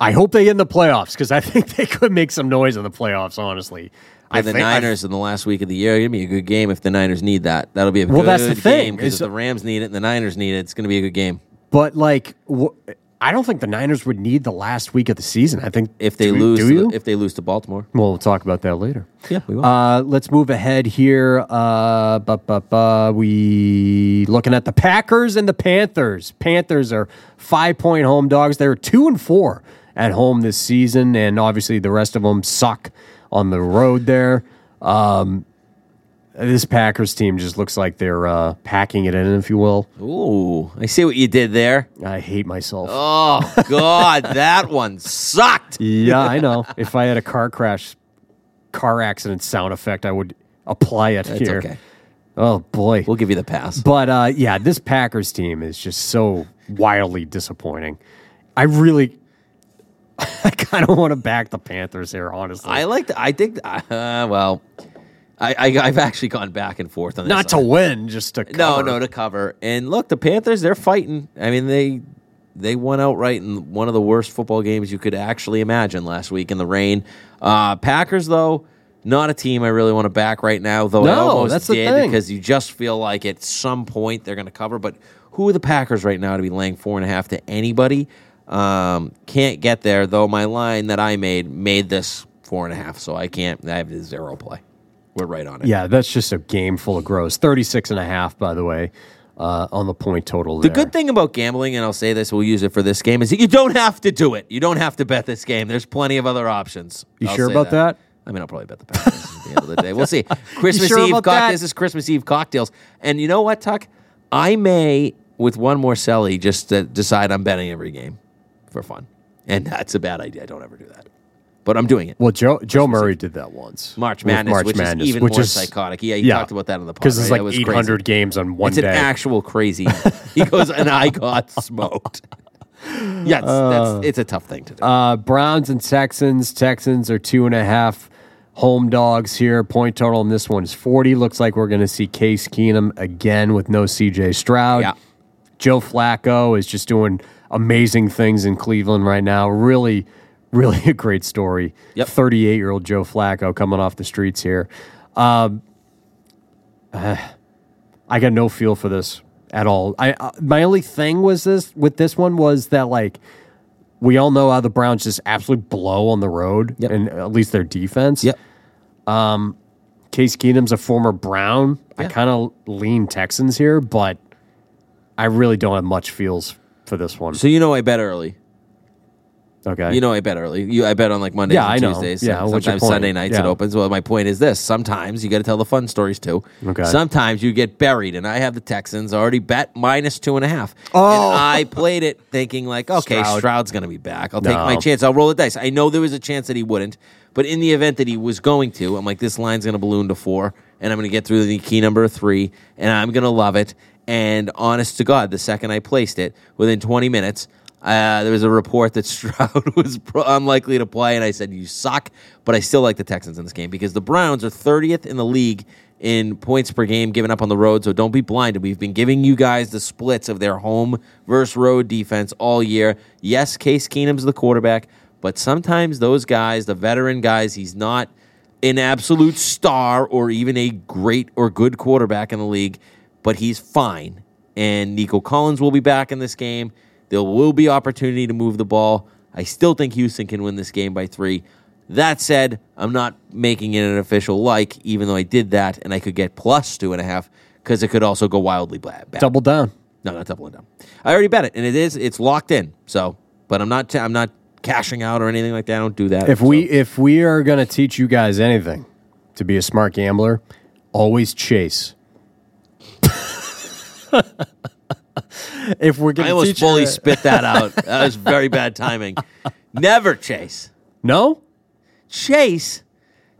I hope they get in the playoffs because I think they could make some noise in the playoffs. Honestly, I And the think- I- Niners in the last week of the year, give me a good game if the Niners need that. That'll be a Well, good that's the thing, game is- if the Rams need it and the Niners need it, it's going to be a good game. but like, wh- I don't think the Niners would need the last week of the season. I think If they do, lose, do to if they lose to Baltimore, well, we'll talk about that later. yeah, we will. Uh, let's move ahead here. Uh, bu- bu- bu- we looking at the Packers and the Panthers. Panthers are five point home dogs. They're two and four at home this season, and obviously the rest of them suck on the road. There, um, this Packers team just looks like they're uh, packing it in, if you will. Ooh, I see what you did there. I hate myself. Oh God, that one sucked. Yeah, I know. if I had a car crash, car accident sound effect, I would apply it That's here. okay. Oh boy. We'll give you the pass. But uh, yeah, this Packers team is just so wildly disappointing. I really, I kind of want to back the Panthers here, honestly. I like. The, I think. Uh, well, I, I I've actually gone back and forth on this. Not to win, just to cover. no, no, to cover. And look, the Panthers, they're fighting. I mean, they they won outright in one of the worst football games you could actually imagine last week in the rain. Uh, Packers, though, not a team I really want to back right now. Though I No, almost that's the did thing. because you just feel like at some point they're going to cover. But who are the Packers right now to be laying four and a half to anybody? Um, can't get there though. My line that I made made this four and a half, so I can't. I have a zero play. We're right on it. Yeah, that's just a game full of gross. 36 and a half, by the way, uh, on the point total. The good thing about gambling, and I'll say this, we'll use it for this game, is that you don't have to do it. You don't have to bet this game. There's plenty of other options. You I'll sure about that? I mean, I'll probably bet the Packers at the end of the day. We'll see. Christmas sure Eve cocktails. This is Christmas Eve cocktails. And you know what, Tuck? I may, with one more celly, just uh, decide I'm betting every game for fun. And that's a bad idea. I don't ever do that. But I'm doing it. Well, Joe Joe Murray did that once. March Madness, which is even more psychotic. Yeah, you talked about that on the podcast. Because it's right? like That was 800 games on one It's day. an actual crazy. he goes, and I got smoked. yes, it's, that's, it's a tough thing to do. Uh, Browns and Texans. Texans are two and a half home dogs here. Point total in this one is 40. Looks like we're going to see Case Keenum again with no CJ Stroud. Yeah. Joe Flacco is just doing amazing things in Cleveland right now. Really, really a great story. Yep. 38 year old Joe Flacco coming off the streets here. Um, uh, I got no feel for this at all. I uh, my only thing was this with this one was that like we all know how the Browns just absolutely blow on the road, Yep. and at least their defense. yep. Um, Case Keenum's a former Brown. I kind of lean Texans here, but I really don't have much feels for this one. So you know I bet early. Okay. You know, I bet early. You, I bet on like Mondays Yeah, and I know. Tuesdays. Yeah, Some- what's your sometimes point? Sunday nights it opens. Well, my point is this: sometimes you got to tell the fun stories too. Okay. Sometimes you get buried, and I have the Texans already bet minus two and a half. Oh. And I played it thinking like, okay, Stroud. Stroud's going to be back. I'll take No. my chance. I'll roll the dice. I know there was a chance that he wouldn't, but in the event that he was going to, I'm like, this line's going to balloon to four, and I'm going to get through the key number three, and I'm going to love it. And honest to God, the second I placed it, within 20 minutes, uh, there was a report that Stroud was pro- unlikely to play, and I said, "You suck," but I still like the Texans in this game because the Browns are 30th in the league in points per game given up on the road. So don't be blinded. We've been giving you guys the splits of their home versus road defense all year. Yes, Case Keenum's the quarterback, but sometimes those guys, the veteran guys, he's not an absolute star or even a great or good quarterback in the league, but he's fine. And Nico Collins will be back in this game. There will be opportunity to move the ball. I still think Houston can win this game by three. That said, I'm not making it an official like, even though I did that, and I could get plus two and a half because it could also go wildly bad. Double down. No, not doubling down. I already bet it, and it is it's locked in. So, but I'm not I'm not cashing out or anything like that. I don't do that. If we if we are going to teach you guys anything to be a smart gambler, always chase. if we're going to, I almost fully spit that out. That was very bad timing. Never chase. no, Chase.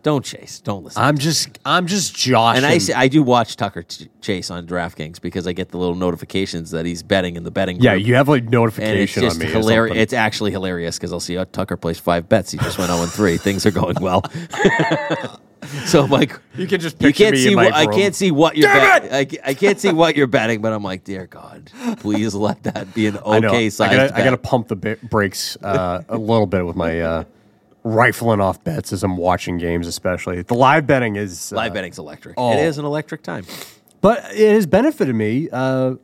Don't chase. Don't listen. I'm just I'm just joshing. and I, see- I do watch Tucker Ch- Chase on DraftKings because I get the little notifications that he's betting in the betting yeah, group. you have like and it's notification just on me. hilarious. It's actually hilarious because I'll see oh, Tucker plays five bets. He just went 0 3. Things are going well. so I'm like, You can just you can't me see what I can't see what you're betting. I, I can't see what you're betting, but I'm like, dear God, please let that be an I know. okay I size. gotta, I gotta pump the brakes uh, a little bit with my uh, rifling off bets as I'm watching games, especially the live betting is uh, Live betting's electric. oh. It is an electric time. but it has benefited me uh,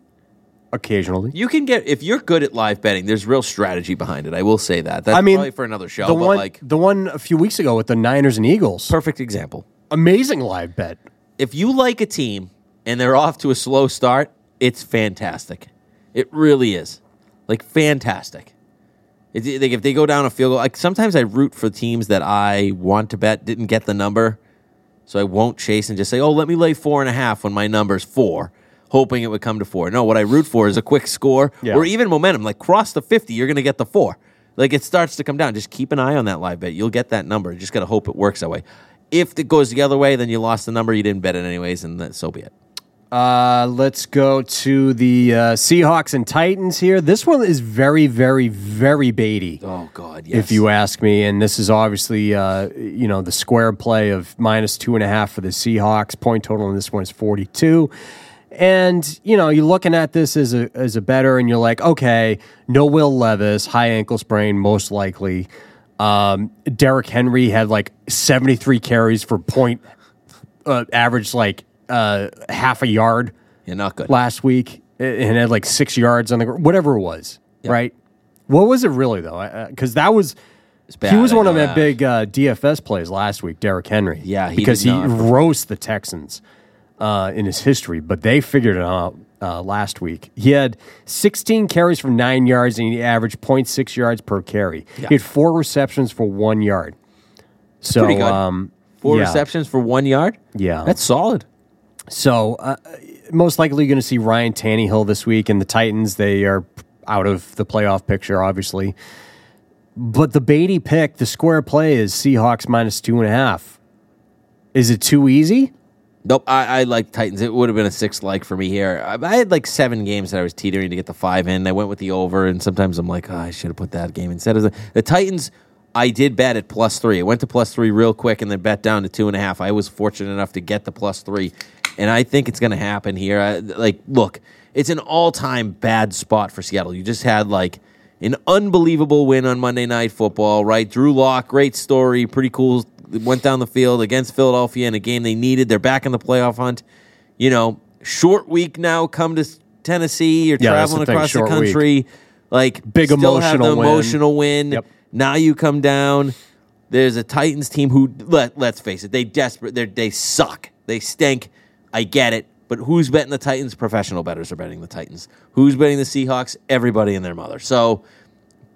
occasionally. You can get if you're good at live betting. There's real strategy behind it. I will say that. That's I mean, probably for another show. the but one, like, the one a few weeks ago with the Niners and Eagles, perfect example. amazing live bet. if you like a team and they're off to a slow start, it's fantastic. It really is. Like fantastic. Like if they go down a field goal, like sometimes I root for teams that I want to bet didn't get the number, so I won't chase and just say, "Oh, let me lay four and a half when my number's four, hoping it would come to four. No, what I root for is a quick score Yeah. or even momentum. Like cross the fifty, you're going to get the four. Like it starts to come down. Just keep an eye on that live bet. You'll get that number. You just got to hope it works that way. If it goes the other way, then you lost the number. You didn't bet it anyways, and that, so be it. Uh, let's go to the uh, Seahawks and Titans here. This one is very, very, very baity. Oh God, yes. if you ask me. And this is obviously, uh, you know, the square play of minus two and a half for the Seahawks. Point total in this one is 42. And, you know, you're looking at this as a, as a better, and you're like, okay, no Will Levis, high ankle sprain, most likely. Um, Derrick Henry had like 73 carries for point, uh, average like uh, half a yard you're not good. last week and had like six yards on the ground, whatever it was, right? What was it really though? Because that was bad, he was one of that. big uh, DFS plays last week, Derrick Henry. Yeah, he because he not. roast the Texans uh, in his history, but they figured it out uh, last week. He had 16 carries for nine yards and he averaged 0.6 yards per carry. He had four receptions for one yard. So, pretty good. um, Four yeah. receptions for one yard. Yeah. that's solid. So uh, most likely you're going to see Ryan Tannehill this week, and the Titans they are out of the playoff picture, obviously. But the Beatty pick, the square play is Seahawks minus two and a half. Is it too easy? Nope, I, I like Titans. It would have been a six like for me here. I, I had like seven games that I was teetering to get the five in. I went with the over, and sometimes I'm like, oh, I should have put that game instead of the, the Titans. I did bet at plus three. I went to plus three real quick, and then bet down to two and a half. I was fortunate enough to get the plus three, and I think it's going to happen here. I, like, look, it's an all-time bad spot for Seattle. You just had like an unbelievable win on Monday Night Football, right? Drew Lock, great story, pretty cool. Went down the field against Philadelphia in a game they needed. They're back in the playoff hunt. You know, short week now. Come to Tennessee. You're Yeah, traveling the across the short week. country. Like Big the emotional win. emotional win. Yep. Now you come down. There's a Titans team who let let's face it, they desperate. They they suck. They stink. I get it. But who's betting the Titans? Professional bettors are betting the Titans. Who's betting the Seahawks? Everybody and their mother. So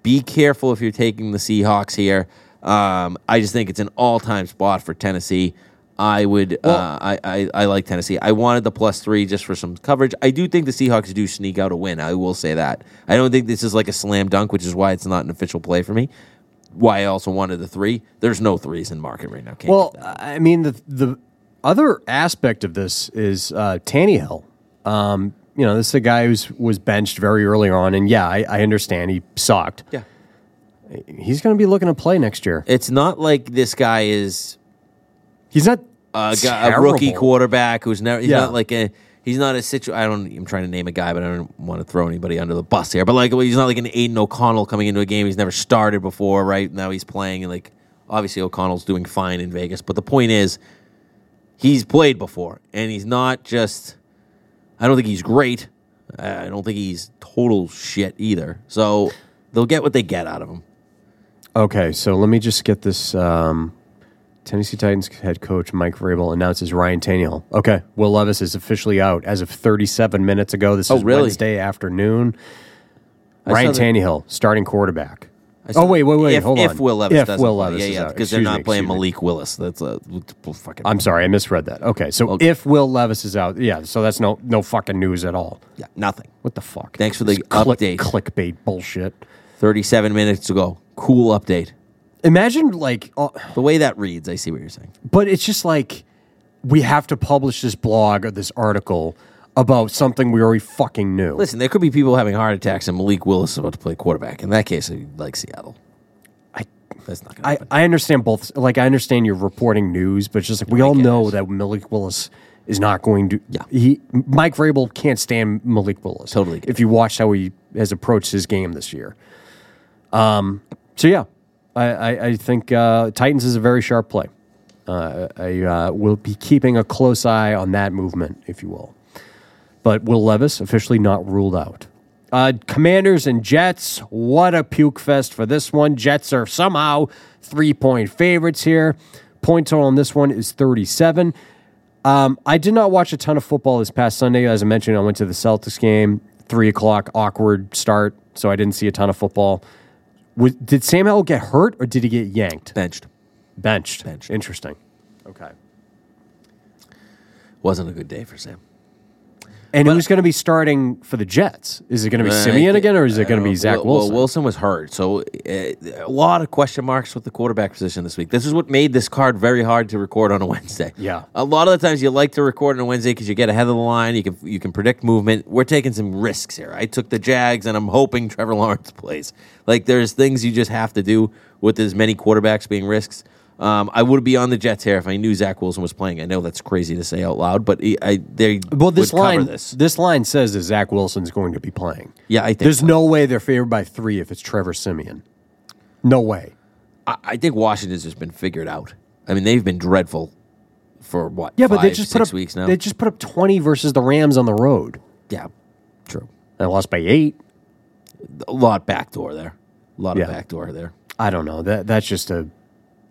Be careful if you're taking the Seahawks here. Um, I just think it's an all-time spot for Tennessee. I would. uh, I, I I like Tennessee. I wanted the plus three just for some coverage. I do think the Seahawks do sneak out a win. I will say that. I don't think this is like a slam dunk, which is why it's not an official play for me. Why I also wanted the three. There's no threes in market right now. Can't Well. I mean, the the other aspect of this is uh, Tannehill. Um, you know, this is a guy who was benched very early on, and yeah, I, I understand he sucked. yeah. He's going to be looking to play next year. It's not like this guy is He's not a, guy, a rookie quarterback who's never. He's Yeah. not like a. He's not a situ. I don't. I'm trying to name a guy, but I don't want to throw anybody under the bus here. But like, he's not like an Aidan O'Connell coming into a game he's never started before. Right now, he's playing, and like, obviously O'Connell's doing fine in Vegas. But the point is, he's played before, and he's not just. I don't think he's great. I don't think he's total shit either. So they'll get what they get out of him. Okay, so let me just get this. Um, Tennessee Titans head coach Mike Vrabel announces Ryan Tannehill. Okay, Will Levis is officially out as of 37 minutes ago. This Oh, is really? Wednesday afternoon. I Ryan Tannehill, starting quarterback. Oh wait, wait, wait, If, hold if. Will Levis if doesn't Will play. Levis yeah, is yeah, because they're not me, playing excuse me. Malik Willis. That's a fucking. I'm sorry, I misread that. Okay, so Okay. if Will Levis is out, yeah, so that's no no fucking news at all. yeah, nothing. What the fuck? Thanks for the This click- update. Clickbait bullshit. Thirty-seven minutes to go. Cool update. Imagine like, uh, The way that reads, I see what you're saying. but it's just like we have to publish this blog or this article about something we already fucking knew. Listen, there could be people having heart attacks, and Malik Willis is about to play quarterback. In that case, I like Seattle. I, That's not to I, happen. I understand both. Like, I understand you're reporting news, but it's just like we all get know that Malik Willis is not going to. Yeah. He Mike Vrabel can't stand Malik Willis. Totally If you watch how he has approached his game this year. Um. So yeah, I I, I think uh, Titans is a very sharp play. Uh, I uh, will be keeping a close eye on that movement, if you will. But Will Levis officially not ruled out. Uh, commanders and Jets, what a puke fest for this one. Jets are somehow three point favorites here. Point total on this one is 37. Um, I did not watch a ton of football this past Sunday. As I mentioned, I went to the Celtics game, three o'clock, awkward start, so I didn't see a ton of football. Was, did Sam Howell get hurt or did he get yanked? Benched. Benched. Benched. Interesting. Okay. Wasn't a good day for Sam. And who's going to be starting for the Jets? Is it going to be Uh, Siemian again, or is it going to uh, be Zach Wil- Wilson? Well, Wilson was hurt, so uh, a lot of question marks with the quarterback position this week. This is what made this card very hard to record on a Wednesday. Yeah. a lot of the times you like to record on a Wednesday because you get ahead of the line. You can you can predict movement. We're taking some risks here. I took the Jags, and I'm hoping Trevor Lawrence plays. Like there's things you just have to do with as many quarterbacks being risks. Um, I would be on the Jets here if I knew Zach Wilson was playing. I know that's crazy to say out loud, but he, I they well, this line, this. this. line says that Zach Wilson's going to be playing. Yeah, I think There's so. no way they're favored by three if it's Trevor Siemian. No way. I, I think Washington's just been figured out. I mean, they've been dreadful for what? Yeah, but they five, just put up weeks now. they just put up 20 versus the Rams on the road. yeah, true. They lost by eight. A lot backdoor there. A lot Yeah. of backdoor there. I don't know. That that's just a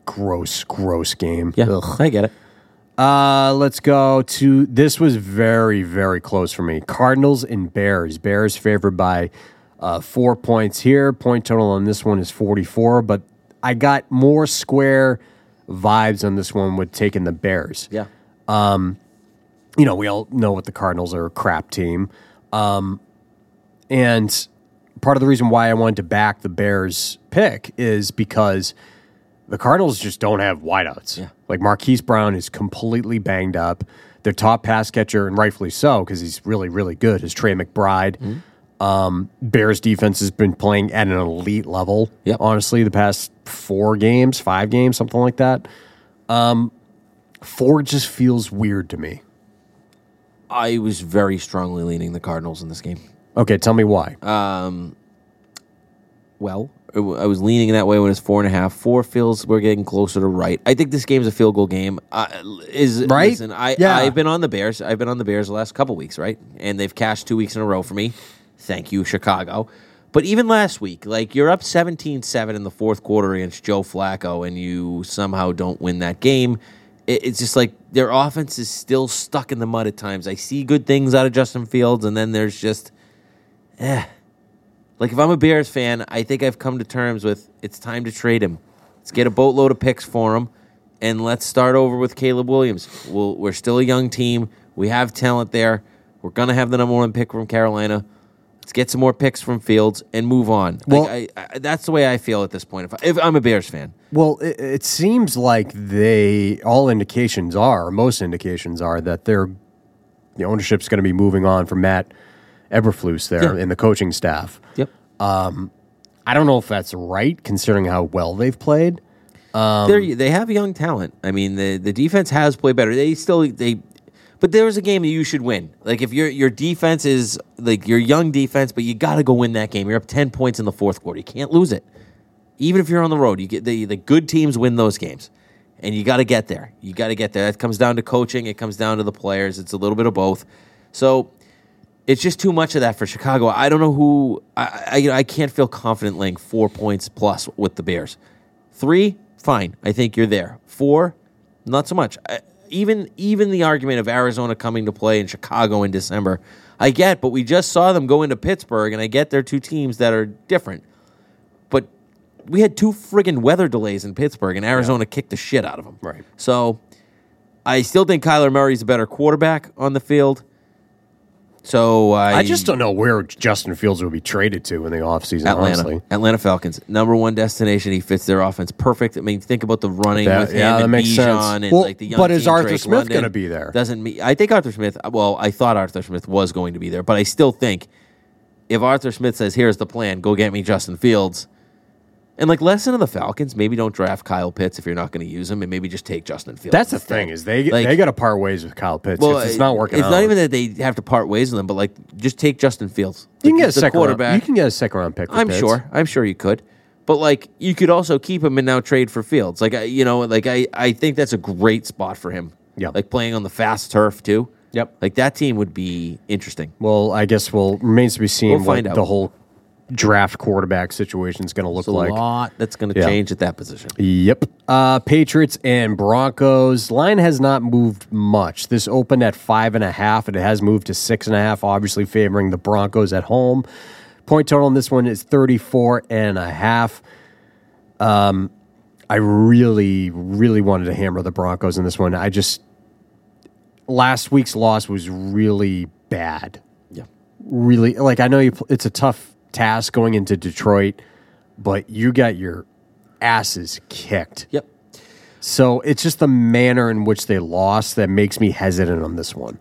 gross, gross game. Yeah, Ugh. I get it. Uh, let's go to this was very, very close for me. Cardinals and Bears. Bears favored by uh, four points here. Point total on this one is 44, but I got more square vibes on this one with taking the Bears. Yeah, Um, You know, we all know what the Cardinals are a crap team. Um, and part of the reason why I wanted to back the Bears pick is because the Cardinals just don't have wideouts. Yeah. Like Marquise Brown is completely banged up. Their top pass catcher, and rightfully so, because he's really, really good, is Trey McBride. Mm-hmm. Um, Bears defense has been playing at an elite level. Yep. Honestly, the past four games, five games, something like that. Um, four just feels weird to me. I was very strongly leaning the Cardinals in this game. Okay, tell me why. Um, Well, I was leaning that way when it's four and a half. Four feels we're getting closer to right. I think this game's a field goal game. Uh, is Right? Listen, I Yeah. I've been on the Bears. I've been on the Bears the last couple weeks, right? And they've cashed two weeks in a row for me. Thank you, Chicago. But even last week, like you're up 17-7 in the fourth quarter against Joe Flacco, and you somehow don't win that game. It, it's just like their offense is still stuck in the mud at times. I see good things out of Justin Fields, and then there's just like Like if I'm a Bears fan, I think I've come to terms with it's time to trade him. Let's get a boatload of picks for him, and let's start over with Caleb Williams. We'll, we're still a young team. We have talent there. We're gonna have the number one pick from Carolina. Let's get some more picks from Fields and move on. Well- like, I, I, that's the way I feel at this point. If, I, if I'm a Bears fan, Well, it, it seems like they all indications are, most indications are that their the ownership's going to be moving on from Matt Eberflus there Yeah. in the coaching staff. yep. Um, I don't know if that's right, considering how well they've played. Um, They're, they have young talent. I mean, the the defense has played better. They still they, but there was a game that you should win. Like if your your defense is like your young defense, but you got to go win that game. You're up ten points in the fourth quarter. You can't lose it. Even if you're on the road, you get the the good teams win those games, and you got to get there. You got to get there. It comes down to coaching. It comes down to the players. It's a little bit of both. So it's just too much of that for Chicago. I don't know who. I I, you know, I can't feel confident laying four points plus with the Bears. Three, fine. I think you're there. Four, not so much. I, even even the argument of Arizona coming to play in Chicago in December, I get. But we just saw them go into Pittsburgh, and I get they're two teams that are different. But we had two friggin' weather delays in Pittsburgh, and Arizona kicked the shit out of them. Right. So I still think Kyler Murray's a better quarterback on the field. So I, I just don't know where Justin Fields would be traded to in the offseason, Atlanta, honestly. Atlanta Falcons, number one destination. He fits their offense perfect. I mean, think about the running That- with him yeah, that and makes Bijan sense. and Well, like the young but is team, Arthur Drake Smith gonna be there? Doesn't mean I think Arthur Smith. Well, I thought Arthur Smith was going to be there, but I still think if Arthur Smith says, "Here's the plan, go get me Justin Fields," and like lesson of the Falcons, maybe don't draft Kyle Pitts if you're not going to use him, and maybe just take Justin Fields. That's the instead. thing is they Like- they got to part ways with Kyle Pitts. Well, it's not working It's out. not even that they have to part ways with him, but like just take Justin Fields. you can get a second round, quarterback. You can get a second round pick. With I'm Pitts. sure. I'm sure you could. But like you could also keep him and now trade for Fields. Like I, you know, like I, I think that's a great spot for him. Yeah. Like playing on the fast turf too. Yep. Like that team would be interesting. Well, I guess we'll remains to be seen We'll what find out. the whole draft quarterback situation is going to look a like. lot that's going to Yeah. change at that position. Yep. Uh, Patriots and Broncos. Line has not moved much. This opened at five and a half, and it has moved to six and a half, obviously favoring the Broncos at home. Point total in this one is 34 and a half. Um, I really, really wanted to hammer the Broncos in this one. I just, last week's loss was really bad Yeah. really like I know you it's a tough task going into Detroit, but you got your asses kicked. Yep. So it's just the manner in which they lost that makes me hesitant on this one.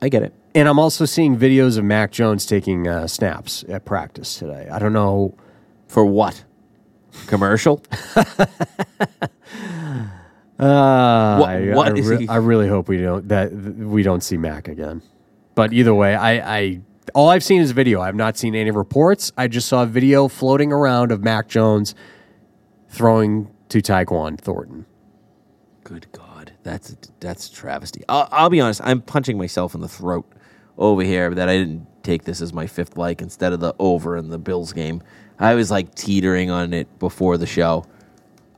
I get it. And I'm also seeing videos of Mac Jones taking uh, snaps at practice today. I don't know. For what? Commercial? Uh, What- I, what I, is re- he- I really hope we don't that we don't see Mac again. But either way, I, I all I've seen is video. I've not seen any reports. I just saw a video floating around of Mac Jones throwing to Tyquan Thornton. Good God, that's that's travesty. I'll, I'll be honest. I'm punching myself in the throat over here that I didn't take this as my fifth like instead of the over in the Bills game. I was like teetering on it before the show.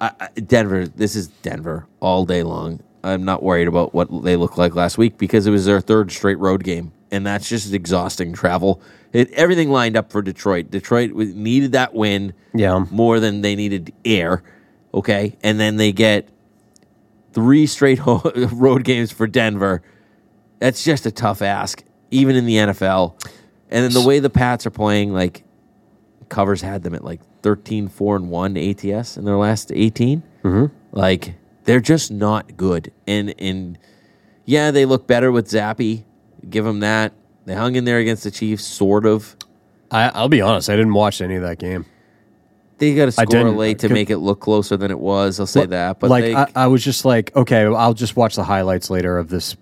I, I, Denver, this is Denver all day long. I'm not worried about what they looked like last week because it was their third straight road game, and that's just exhausting travel. It, everything lined up for Detroit. Detroit needed that win Yeah. more than they needed air. Okay, and then they get three straight ho- road games for Denver. That's just a tough ask, even in the NFL. And then the way the Pats are playing, like covers had them at like 13 4 and 1 ATS in their last 18. Mm-hmm. Like they're just not good. And and yeah, they look better with Zappe. Give them that. They hung in there against the Chiefs, sort of. I, I'll be honest. I didn't watch any of that game. They got to score late to uh, make it look closer than it was. I'll say that. But like they, I, I was just like, okay, I'll just watch the highlights later of this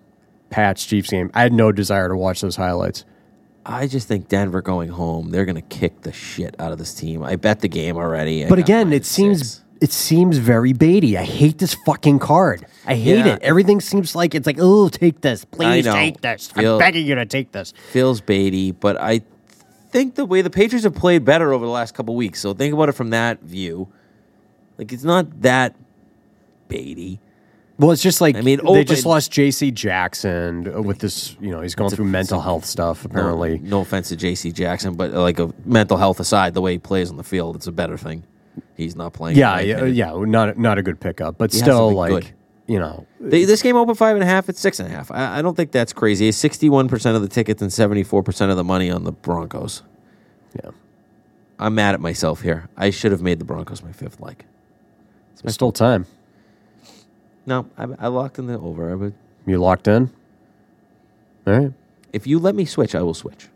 Pats Chiefs game. I had no desire to watch those highlights. I just think Denver going home, they're going to kick the shit out of this team. I bet the game already. I But again, it seems six. It seems very baity. I hate this fucking card. I hate Yeah. it. Everything seems like it's like, oh, take this, please know. take this. Feel- I'm begging you to take this. feels baity, but I think the way the Patriots have played better over the last couple weeks. So think about it from that view. Like it's not that baity. Well, it's just like I mean, they just open- lost J.C. Jackson with this. You know, he's going through mental health stuff. Apparently, No, no offense to J.C. Jackson, but uh, like a mental health aside, the way he plays on the field, it's a better thing. He's not playing. yeah, yeah, yeah, not not a good pickup, but He still, like good. you know, They, this game opened five and a half. It's six and a half. I, I don't think that's crazy. Sixty-one percent of the tickets and seventy-four percent of the money on the Broncos. yeah, I'm mad at myself here. I should have made the Broncos my fifth like. there's still time. No, I, I locked in the over. I would, You locked in. All right, if you let me switch, I will switch.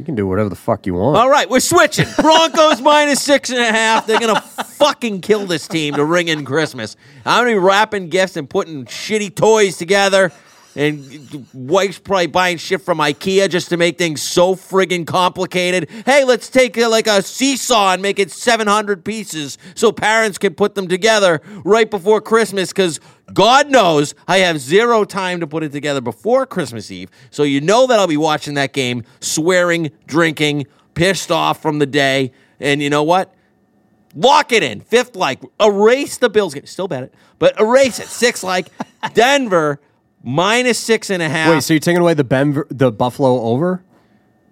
You can do whatever the fuck you want. All right, we're switching. Broncos minus six and a half. They're gonna fucking kill this team to ring in Christmas. I'm gonna be wrapping gifts and putting shitty toys together. And wife's probably buying shit from IKEA just to make things so friggin' complicated. Hey, let's take uh, like a seesaw and make it 700 pieces so parents can put them together right before Christmas because God knows I have zero time to put it together before Christmas Eve. So you know that I'll be watching that game, swearing, drinking, pissed off from the day. And you know what? Lock it in. Fifth like. Erase the Bills game. Still bet it, but erase it. Six like. Denver minus six and a half. Wait, so you're taking away the ben, the Buffalo over?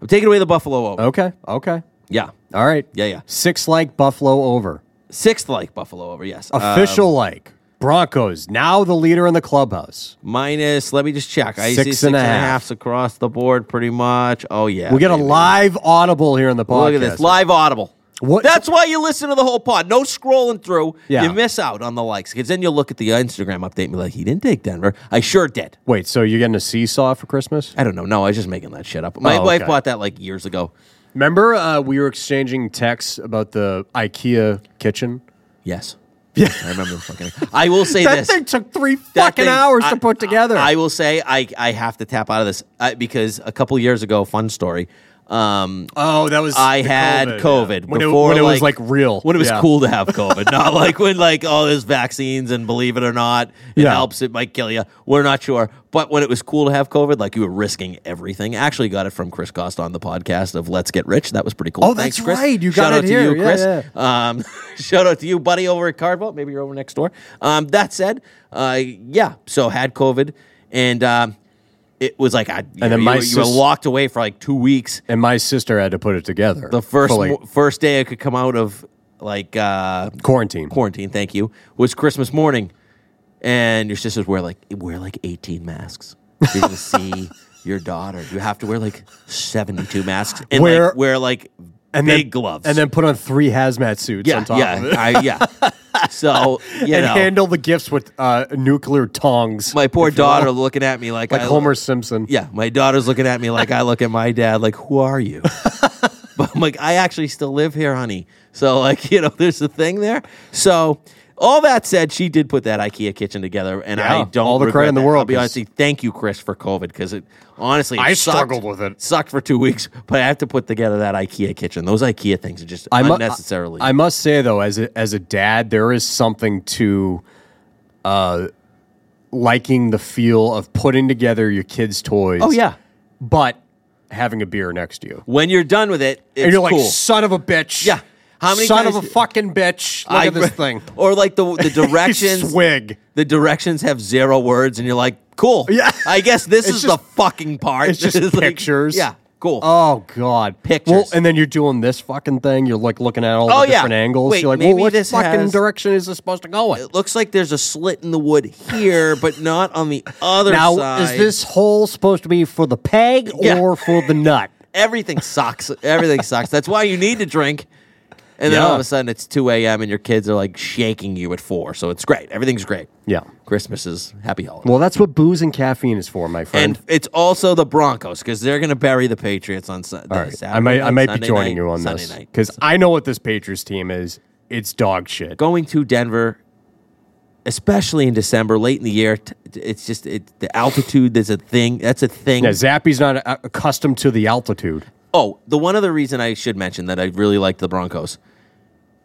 I'm taking away the Buffalo over. Okay, okay, Yeah. all right. Yeah, yeah. Six like Buffalo over. Sixth like Buffalo over. Yes. Official um, like Broncos now the leader in the clubhouse. minus. Let me just check. I Six see six and a half. halfs across the board, pretty much. Oh yeah. We get a live audible here in the podcast. Look at this live audible. What- That's why you listen to the whole pod. No scrolling through. Yeah. You miss out on the likes because then you'll look at the Instagram update and be like, he didn't take Denver. I sure did. Wait, so you're getting a seesaw for Christmas? I don't know. No, I was just making that shit up. My Oh, wife okay. bought that like years ago. Remember uh, we were exchanging texts about the IKEA kitchen? Yes. Yeah. I remember the fucking. I will say That this. thing took three That fucking thing- hours I- to put together. I will say I, I have to tap out of this uh, because a couple years ago, fun story. Um, oh, that was I had COVID, COVID, yeah. when, before it, when it was like real. When it was Yeah. cool to have COVID, not like when like oh there's vaccines and believe it or not, it Yeah. helps. It might kill you. We're not sure, but when it was cool to have COVID, like you were risking everything. Actually, got it from Chris Costa on the podcast of Let's Get Rich. That was pretty cool. Oh, Thanks, that's Chris. right. You shout got out it to here. you, Yeah, Chris. Um, shout out to you, buddy, over at Cardwell. Maybe you're over next door. Um, that said, uh, yeah. So had COVID and. Um, it was like I, then you, my were- you were sis- locked away for like two weeks, And my sister had to put it together. the first mo- first day I could come out of like uh, quarantine. quarantine, thank you, was Christmas morning, and your sisters wear like wear like eighteen masks. You're gonna see your daughter. You have to wear like seventy two masks and Wear- like wear like and big then, gloves And then put on three hazmat suits yeah on top yeah of it. I, yeah. So you and know, handle the gifts with uh, nuclear tongs. my poor if you will. daughter looking at me like like I, Homer Simpson. Yeah, my daughter's looking at me like I look at my dad, like, who are you? but I'm like, I actually still live here, honey. So, like, you know, there's a thing there. So, all that said, she did put that IKEA kitchen together, and Yeah, I don't all the regret credit in the that. world, I'll be 'cause- honest, with you, thank you, Chris, for COVID, because it honestly it I sucked. struggled with it. Sucked for two weeks, but I have to put together that IKEA kitchen. Those IKEA things are just I mu- unnecessarily. I must say though, as a, as a dad, there is something to uh, liking the feel of putting together your kids' toys. oh yeah, but having a beer next to you, when you're done with it, it's and you're like, cool. son of a bitch. Yeah. How many son guys- of a fucking bitch? Look I- at this thing. Or like the the directions. Swig. the directions have zero words, and you're like, cool. Yeah. I guess this It's is just- the fucking part. It's just It's like- pictures. yeah, cool. Oh God, Pictures. Well, and then you're doing this fucking thing. You're like looking at all Oh, the yeah. different angles. Wait, you're like, well, what this fucking has- direction is this supposed to go in? it looks like there's a slit in the wood here, but not on the other Now, side. is this hole supposed to be for the peg Yeah. or for the nut? everything sucks? Everything sucks. That's why you need to drink. And then all of a sudden it's 2 a.m. and your kids are like shaking you at four. So it's great. Everything's great. Yeah. Christmas is happy holiday. Well, that's what booze and caffeine is for, my friend. and it's also the Broncos because they're going to bury the Patriots on Sunday. All right, I might, I might be joining you on Sunday this because I know what this Patriots team is. It's dog shit. going to Denver, especially in December, late in the year, t- it's just it, the altitude. There's a thing. That's a thing. Yeah, Zappe's not accustomed to the altitude. Oh, the one other reason I should mention that I really like the Broncos.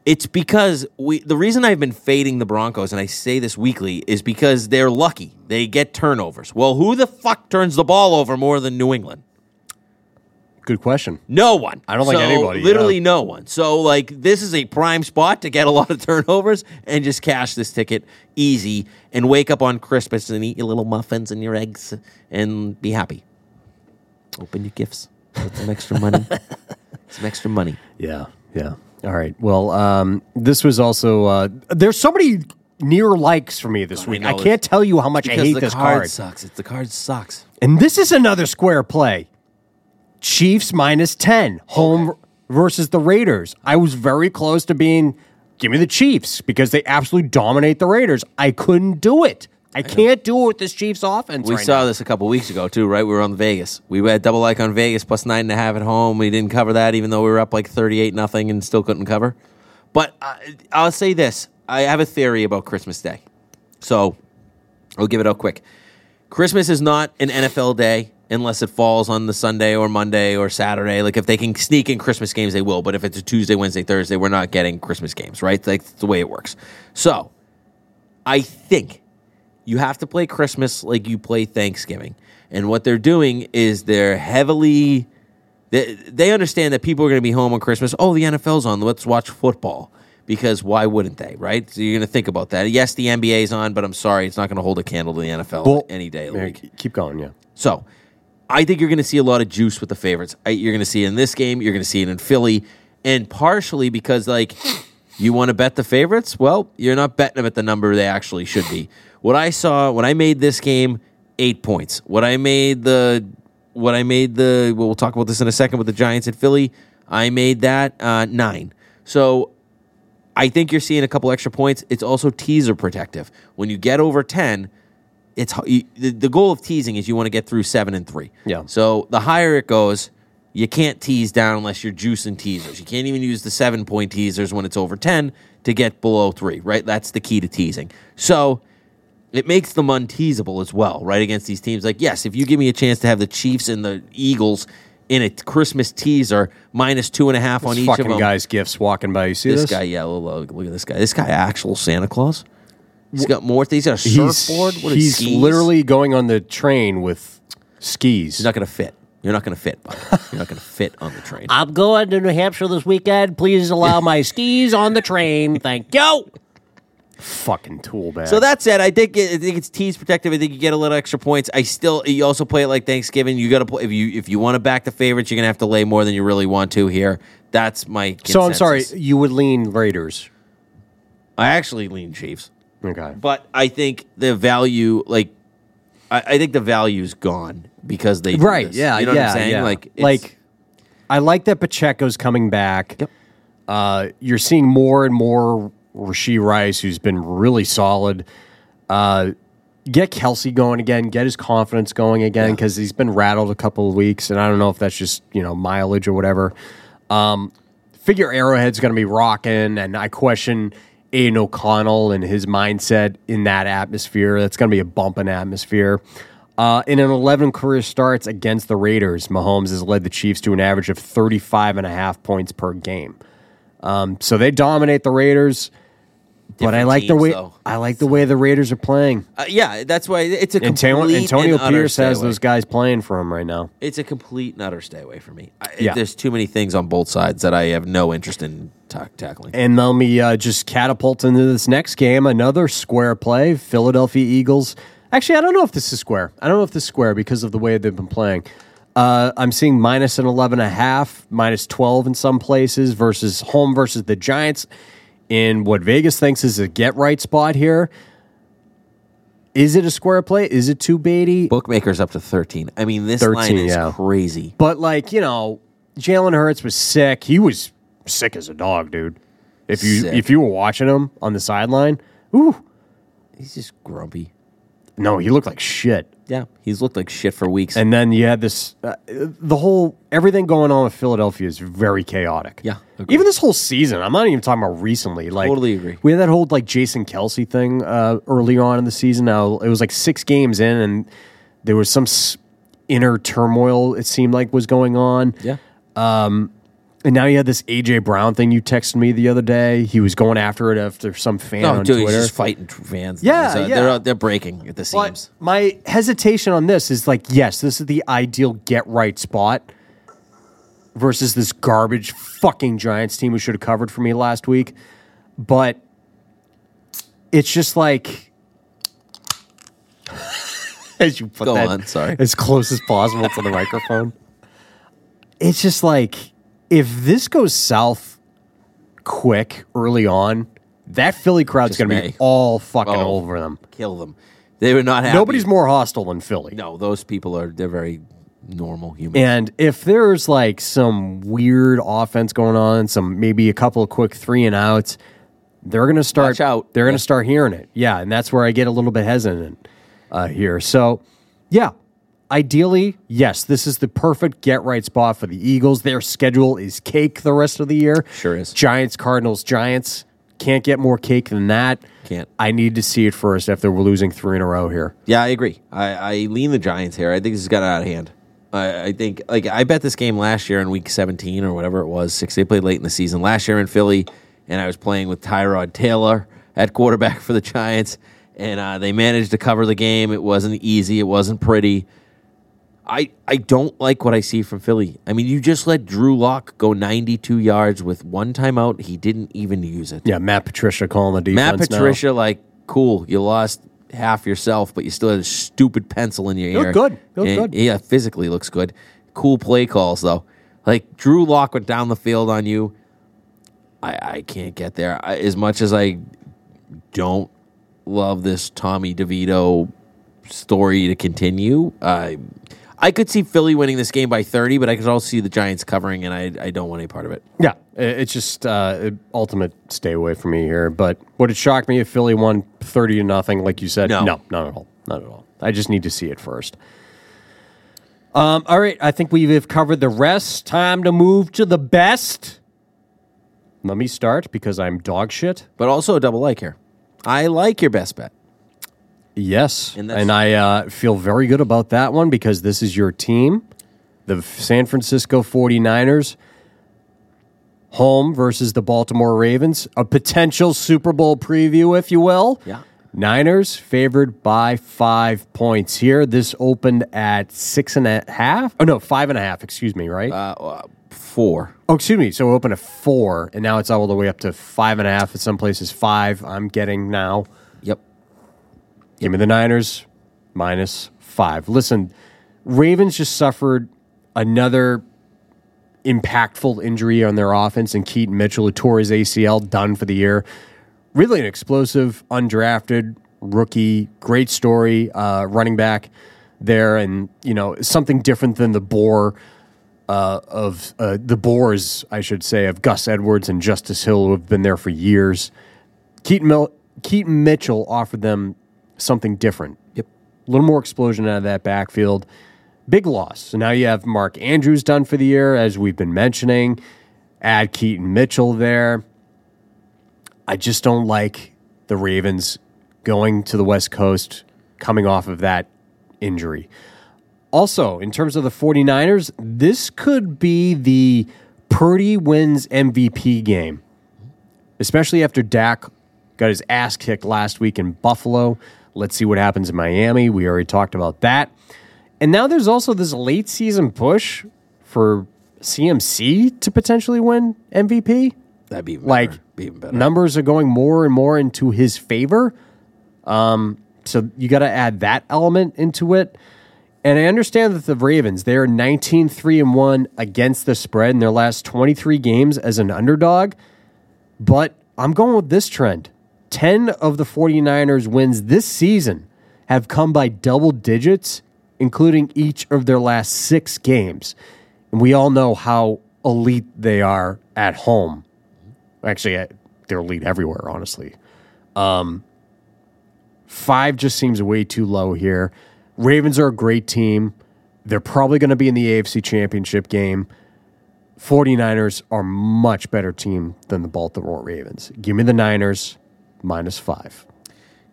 It's because we. The reason I've been fading the Broncos, and I say this weekly, is because they're lucky. They get turnovers. Well, who the fuck turns the ball over more than New England? Good question. No one. I don't think So, anybody, Literally yeah. no one. So like this is a prime spot to get a lot of turnovers and just cash this ticket easy and wake up on Christmas and eat your little muffins and your eggs and be happy. Open your gifts. Get some extra money. some extra money. Yeah, yeah. All right. Well, um, this was also uh, there's so many near likes for me this I week. know I, can't tell you how much I hate the this card card. sucks. It's the card sucks. And this is another square play. Chiefs minus 10, home versus the Raiders. I was very close to being, give me the Chiefs because they absolutely dominate the Raiders. I couldn't do it. I, can't do it with this Chiefs offense. We right saw now. this a couple weeks ago too, right? We were on Vegas. We had double like on Vegas plus nine and a half at home. We didn't cover that, even though we were up like thirty-eight nothing and still couldn't cover. But uh, I'll say this: I have a theory about Christmas Day, so I'll give it out quick. Christmas is not an NFL day unless it falls on the Sunday or Monday or Saturday. Like if they can sneak in Christmas games, they will. But if it's a Tuesday, Wednesday, Thursday, we're not getting Christmas games, right? Like that's the way it works. So I think you have to play Christmas like you play Thanksgiving. And what they're doing is they're heavily they, they understand that people are going to be home on Christmas. Oh, the NFL's on. Let's watch football. Because why wouldn't they, right? So you're going to think about that. Yes, the NBA's on, but I'm sorry, it's not going to hold a candle to the NFL Well, any day of the week. keep going, yeah. So I think you're going to see a lot of juice with the favorites. I, you're going to see it in this game. You're going to see it in Philly. And partially because, like, you want to bet the favorites? Well, you're not betting them at the number they actually should be. What I saw when I made this game, eight points. What I made the, what I made the, well, we'll talk about this in a second with the Giants at Philly. I made that uh, nine. So I think you're seeing a couple extra points. It's also teaser protective. When you get over 10, it's you, the, the goal of teasing is you want to get through 7 and 3. Yeah. So the higher it goes, you can't tease down unless you're juicing teasers. You can't even use the 7 point teasers when it's over 10 to get below 3, right? That's the key to teasing. So it makes them unteasable as well, right? Against these teams. Like, yes, if you give me a chance to have the Chiefs and the Eagles in a Christmas teaser minus two and a half on This each of fucking them. guy's gifts walking by. You see This this? guy, yeah, look, look at this guy. This guy, actual Santa Claus. He's got more. He's got a he's surfboard. What is he's skis? literally going on the train with skis. He's not going to fit. You're not going to fit, bud. You're not going to fit on the train. I'm going to New Hampshire this weekend. Please allow my skis on the train. Thank you. Fucking tool bag. So that said, I think it, I think it's tease protective. I think you get a little extra points. I still you also play it like Thanksgiving. You got to play if you if you want to back the favorites, you're gonna have to lay more than you really want to here. That's my. Case. So I'm sorry, you would lean Raiders. I actually lean Chiefs, Okay. but I think the value, like, I, I think the value's gone because they do Right. this. Yeah. you know yeah. what I'm saying? Yeah. Like, it's- like, I like that Pacheco's coming back. Yep. Uh, you're seeing more and more Rashee Rice, who's been really solid. Uh, get Kelce going again. Get his confidence going again because he's been rattled a couple of weeks, and I don't know if that's just you know mileage or whatever. Um, figure Arrowhead's going to be rocking, and I question Aidan O'Connell and his mindset in that atmosphere. That's going to be a bumping atmosphere. Uh, in an 11 career starts against the Raiders, Mahomes has led the Chiefs to an average of 35 and a half points per game. Um, so they dominate the Raiders, but I like the way though. I like the way the Raiders are playing. Uh, yeah, that's why it's a Antonio, complete Antonio Pierce has away. those guys playing for him right now. It's a complete and utter stay away from me. I, Yeah. There's too many things on both sides that I have no interest in ta- tackling. And let me uh, just catapult into this next game. Another square play. Philadelphia Eagles. Actually, I don't know if this is square. I don't know if this is square because of the way they've been playing. Uh, I'm seeing minus an 11 and a half, minus 12 in some places versus home versus the Giants in what Vegas thinks is a get right spot here. Is it a square play? Is it too baity? Bookmakers up to 13. I mean, this 13, line is yeah. crazy. But like you know, Jalen Hurts was sick. He was sick as a dog, dude. If you Sick. if you were watching him on the sideline, ooh, He's just grumpy. No, he looked like shit. Yeah, he's looked like shit for weeks. And then you had this, uh, the whole everything going on with Philadelphia is very chaotic. Yeah, agreed. even this whole season. I'm not even talking about recently. Like Totally agree. We had that whole like Jason Kelce thing uh, early on in the season. Now it was like six games in, and there was some s- inner turmoil. It seemed like was going on. yeah. And now you had this AJ Brown thing you texted me the other day. He was going after it after some fan No, on dude, Twitter. he's just fighting fans. Yeah, uh, yeah. They're, they're breaking at the seams. But my hesitation on this is like, yes, this is the ideal get right spot. versus this garbage fucking Giants team who should have covered for me last week. But it's just like as you put Go that on, sorry. as close as possible to the microphone. It's just like if this goes south quick early on, that Philly crowd's going to be all fucking Oh. over them. Kill them. They were not happy. Nobody's more hostile than Philly. No, those people are. They're very normal humans. And if there's like some weird offense going on, some maybe a couple of quick three and outs, they're going to start. Watch out. They're going to start hearing it. Yeah, and that's where I get a little bit hesitant uh, here. So, yeah, ideally, yes, this is the perfect get right spot for the Eagles. Their schedule is cake the rest of the year. Sure is. Giants, Cardinals, Giants. Can't get more cake than that. Can't. I need to see it first after we're losing three in a row here. Yeah, I agree. I, I lean the Giants here. I think this has got out of hand. I, I think, like, I bet this game last year in week 17 or whatever it was, six. They played late in the season last year in Philly, and I was playing with Tyrod Taylor at quarterback for the Giants, and uh, they managed to cover the game. It wasn't easy, it wasn't pretty. I, I don't like what I see from Philly. I mean, you just let Drew Lock go 92 yards with one timeout. He didn't even use it. Yeah, Matt Patricia calling the defense. Matt now. Patricia, like, cool, you lost half yourself, but you still had a stupid pencil in your ear. good. He looked And- good. Yeah, physically looks good. Cool play calls though. Like Drew Lock went down the field on you. I I can't get there. I, as much as I don't love this Tommy DeVito story to continue, I I could see Philly winning this game by 30, but I could also see the Giants covering, and I I don't want any part of it. Yeah, it's just uh, ultimate stay away from me here. But would it shock me if Philly won thirty to nothing, like you said? No. no, not at all, not at all. I just need to see it first. Um, all right, I think we've covered the rest. Time to move to the best. Let me start because I'm dog shit. But also a double like here. I like your best bet. Yes, And and, I uh, feel very good about that one because this is your team, the San Francisco 49ers, home versus the Baltimore Ravens, a potential Super Bowl preview, if you will. Yeah. Niners favored by five points here. This opened at six and a half. Oh no, five and a half. Excuse me, right? Uh, uh, four. oh, excuse me. So it opened at four, and now it's all the way up to five and a half. In some places, five. I'm getting now. Give me the Niners minus five. Listen, Ravens just suffered another impactful injury on their offense, and Keaton Mitchell, who tore his ACL, done for the year. Really an explosive, undrafted rookie, great story, uh, running back there, and you know something different than the bore uh, of uh, the bores, I should say, of Gus Edwards and Justice Hill, who have been there for years. Keaton, Mil- Keaton Mitchell offered them something different. Yep. A little more explosion out of that backfield. Big loss. So now you have Mark Andrews done for the year, as we've been mentioning. Add Keaton Mitchell there. I just don't like the Ravens going to the West Coast coming off of that injury. Also, in terms of the 49ers, this could be the Purdy wins MVP game, especially after Dak got his ass kicked last week in Buffalo. Let's see what happens in Miami. We already talked about that. And now there's also this late season push for CMC to potentially win MVP. That'd be even Like. Be even better. numbers are going more and more into his favor. Um, so you got to add that element into it. And I understand that the Ravens, they're 19 3 and 1 against the spread in their last 23 games as an underdog. But I'm going with this trend. 10 of the 49ers wins this season have come by double digits, including each of their last six games. And we all know how elite they are at home. Actually, they're elite everywhere, honestly. Um, five just seems way too low here. Ravens are a great team. They're probably going to be in the AFC Championship game. 49ers are much better team than the Baltimore Ravens. Give me the Niners minus five.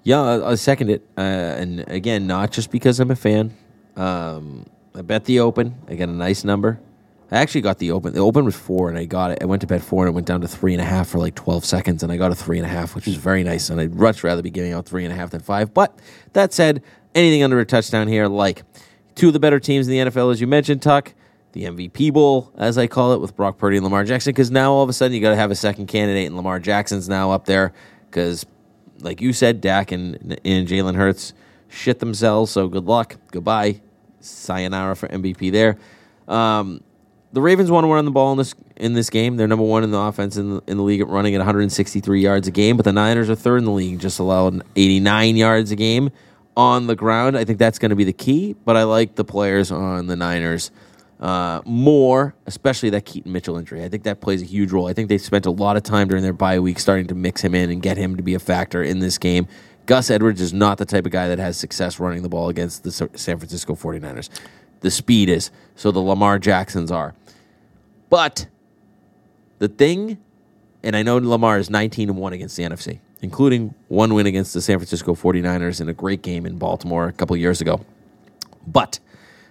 Yeah, I'll, I'll second it. Uh, and again, not just because I'm a fan. Um, I bet the open. I got a nice number. I actually got the open. The open was four, and I got it. I went to bet four, and it went down to three and a half for like 12 seconds, and I got a three and a half, which is very nice. And I'd much rather be giving out three and a half than five. But that said, anything under a touchdown here, like two of the better teams in the NFL, as you mentioned, Tuck. the MVP Bowl, as I call it, with Brock Purdy and Lamar Jackson. Because now all of a sudden you got to have a second candidate, and Lamar Jackson's now up there. Because, like you said, Dak and, and Jalen Hurts shit themselves. So good luck, goodbye, sayonara for MVP there. Um, the Ravens want to run the ball in this in this game. They're number one in the offense in the, in the league at running at 163 yards a game, but the Niners are third in the league, just allowed 89 yards a game on the ground. I think that's going to be the key, but I like the players on the Niners uh, more, especially that Keaton Mitchell injury. I think that plays a huge role. I think they spent a lot of time during their bye week starting to mix him in and get him to be a factor in this game. Gus Edwards is not the type of guy that has success running the ball against the San Francisco 49ers. The speed is, so the Lamar Jacksons are. But the thing, and I know Lamar is 19 and 1 against the NFC, including one win against the San Francisco 49ers in a great game in Baltimore a couple years ago. But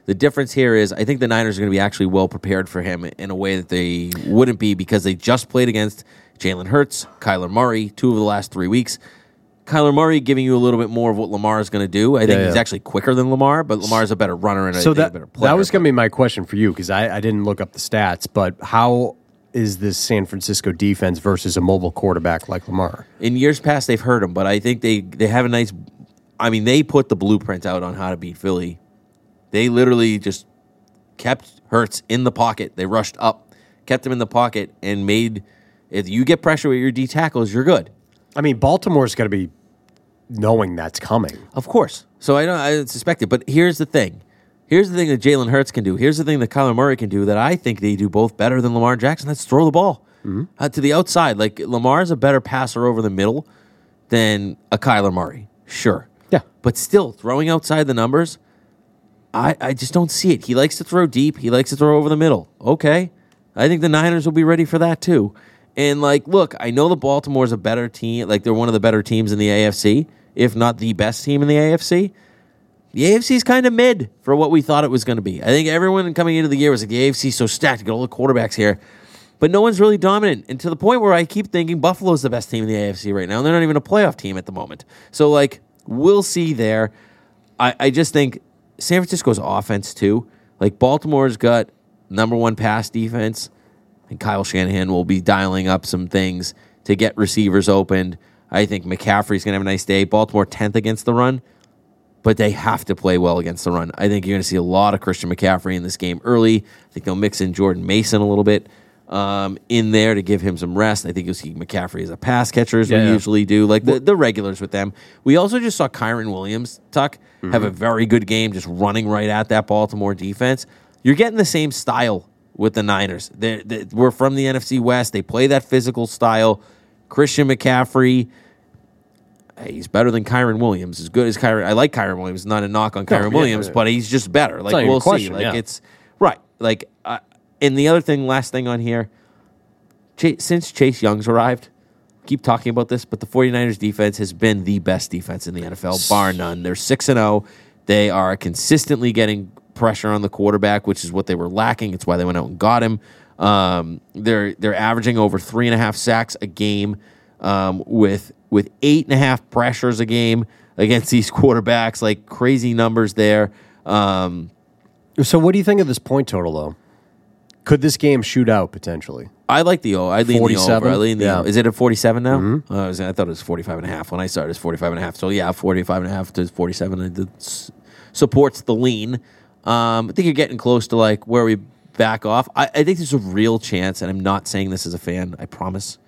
the difference here is I think the Niners are going to be actually well prepared for him in a way that they wouldn't be because they just played against Jalen Hurts, Kyler Murray, two of the last three weeks. Kyler Murray giving you a little bit more of what Lamar is going to do. I think Yeah, he's actually quicker than Lamar, but Lamar is a better runner and So a that better player. that was going to be my question for you because I, I didn't look up the stats, but how is this San Francisco defense versus a mobile quarterback like Lamar? in years past they've hurt him, but I think they they have a nice. I mean, they put the blueprint out on how to beat Philly. They literally just kept Hurts in the pocket. They rushed up, kept him in the pocket, and made. If you get pressure with your D tackles, you're good. I mean, Baltimore's got to be knowing that's coming. Of course. So I don't. I suspect it, but here's the thing. Here's the thing that Jalen Hurts can do. Here's the thing that Kyler Murray can do that I think they do both better than Lamar Jackson. That's throw the ball uh, to the outside. Like Lamar is a better passer over the middle than a Kyler Murray. Sure. Yeah. But still, throwing outside the numbers, I, I just don't see it. He likes to throw deep. He likes to throw over the middle. Okay. I think the Niners will be ready for that too. And like, look, I know the Baltimore's a better team. Like they're one of the better teams in the AFC, if not the best team in the AFC. The AFC is kind of mid for what we thought it was going to be. I think everyone coming into the year was like, the AFC is so stacked. You got all the quarterbacks here. But no one's really dominant. And to the point where I keep thinking Buffalo's the best team in the AFC right now. And they're not even a playoff team at the moment. So, like, we'll see there. I, I just think San Francisco's offense, too. Like, Baltimore's got number one pass defense. And Kyle Shanahan will be dialing up some things to get receivers opened. I think McCaffrey's going to have a nice day. Baltimore 10th against the run but they have to play well against the run. I think you're going to see a lot of Christian McCaffrey in this game early. I think they'll mix in Jordan Mason a little bit um, in there to give him some rest. I think you'll see McCaffrey as a pass catcher, as we Yeah. usually do, like the, the regulars with them. We also just saw Kyren Williams, Tuck, have a very good game just running right at that Baltimore defense. You're getting the same style with the Niners. They're, they we're from the NFC West. They play that physical style. Christian McCaffrey, hey, he's better than Kyren Williams. As good as Kyren, I like Kyren Williams. Not a knock on Kyren yeah, Williams, yeah. but he's just better. Like we'll question, see. Like yeah. it's right. Like uh, and the other thing, last thing on here, since Chase Young's arrived, keep talking about this, but the 49ers defense has been the best defense in the NFL, bar none. They're six and zero. They are consistently getting pressure on the quarterback, which is what they were lacking. It's why they went out and got him. Um, they're they're averaging over three and a half sacks a game, um, with with eight and a half pressures a game against these quarterbacks. Like crazy numbers there. Um, So, what do you think of this point total, though? Could this game shoot out potentially? I like the O. I lean the over. 47? I lean the Yeah. Mm-hmm. Is it at 47 now? Uh, I, was, I thought it was 45 and a half. When I started, it's 45 and a half. So, yeah, 45 and a half to 47. It s- supports the lean. Um, I think you're getting close to like where we back off. I, I think there's a real chance, and I'm not saying this as a fan. I promise.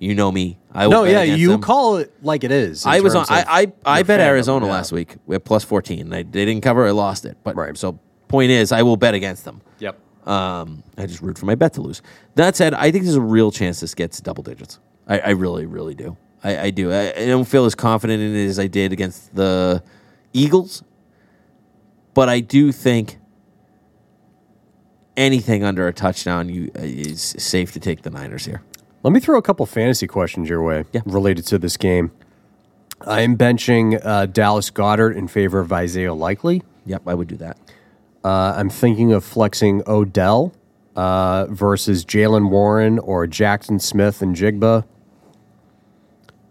You know me. I will No, yeah, you them. call it like it is. I was on. I I, I bet fandom, Arizona yeah. last week. We had plus 14. They, they didn't cover. I lost it. But Right. so point is, I will bet against them. Yep. Um, I just root for my bet to lose. That said, I think there's a real chance this gets double digits. I, I really, really do. I, I do. I, I don't feel as confident in it as I did against the Eagles, but I do think anything under a touchdown you uh, is safe to take the Niners here. Let me throw a couple fantasy questions your way Yeah. related to this game. I am benching uh, Dallas Goedert in favor of Isaiah Likely. Yep, I would do that. Uh, I'm thinking of flexing Odell uh, versus Jaylen Warren or Jaxon Smith-Njigba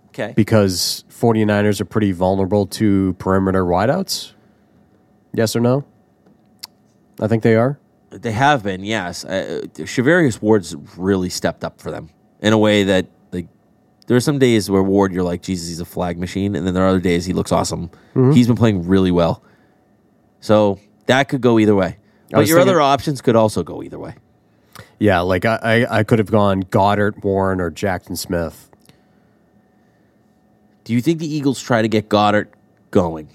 Okay. because 49ers are pretty vulnerable to perimeter wideouts. Yes or no? I think they are. They have been, yes. Uh, Charvarius Ward's really stepped up for them in a way that like there are some days where Ward you're like, Jesus, he's a flag machine, and then there are other days he looks awesome. Mm-hmm. He's been playing really well, so that could go either way. But your thinking- other options could also go either way. Yeah, like I, I, I could have gone Goedert, Warren, or Jaxon Smith. Do you think the Eagles try to get Goedert going?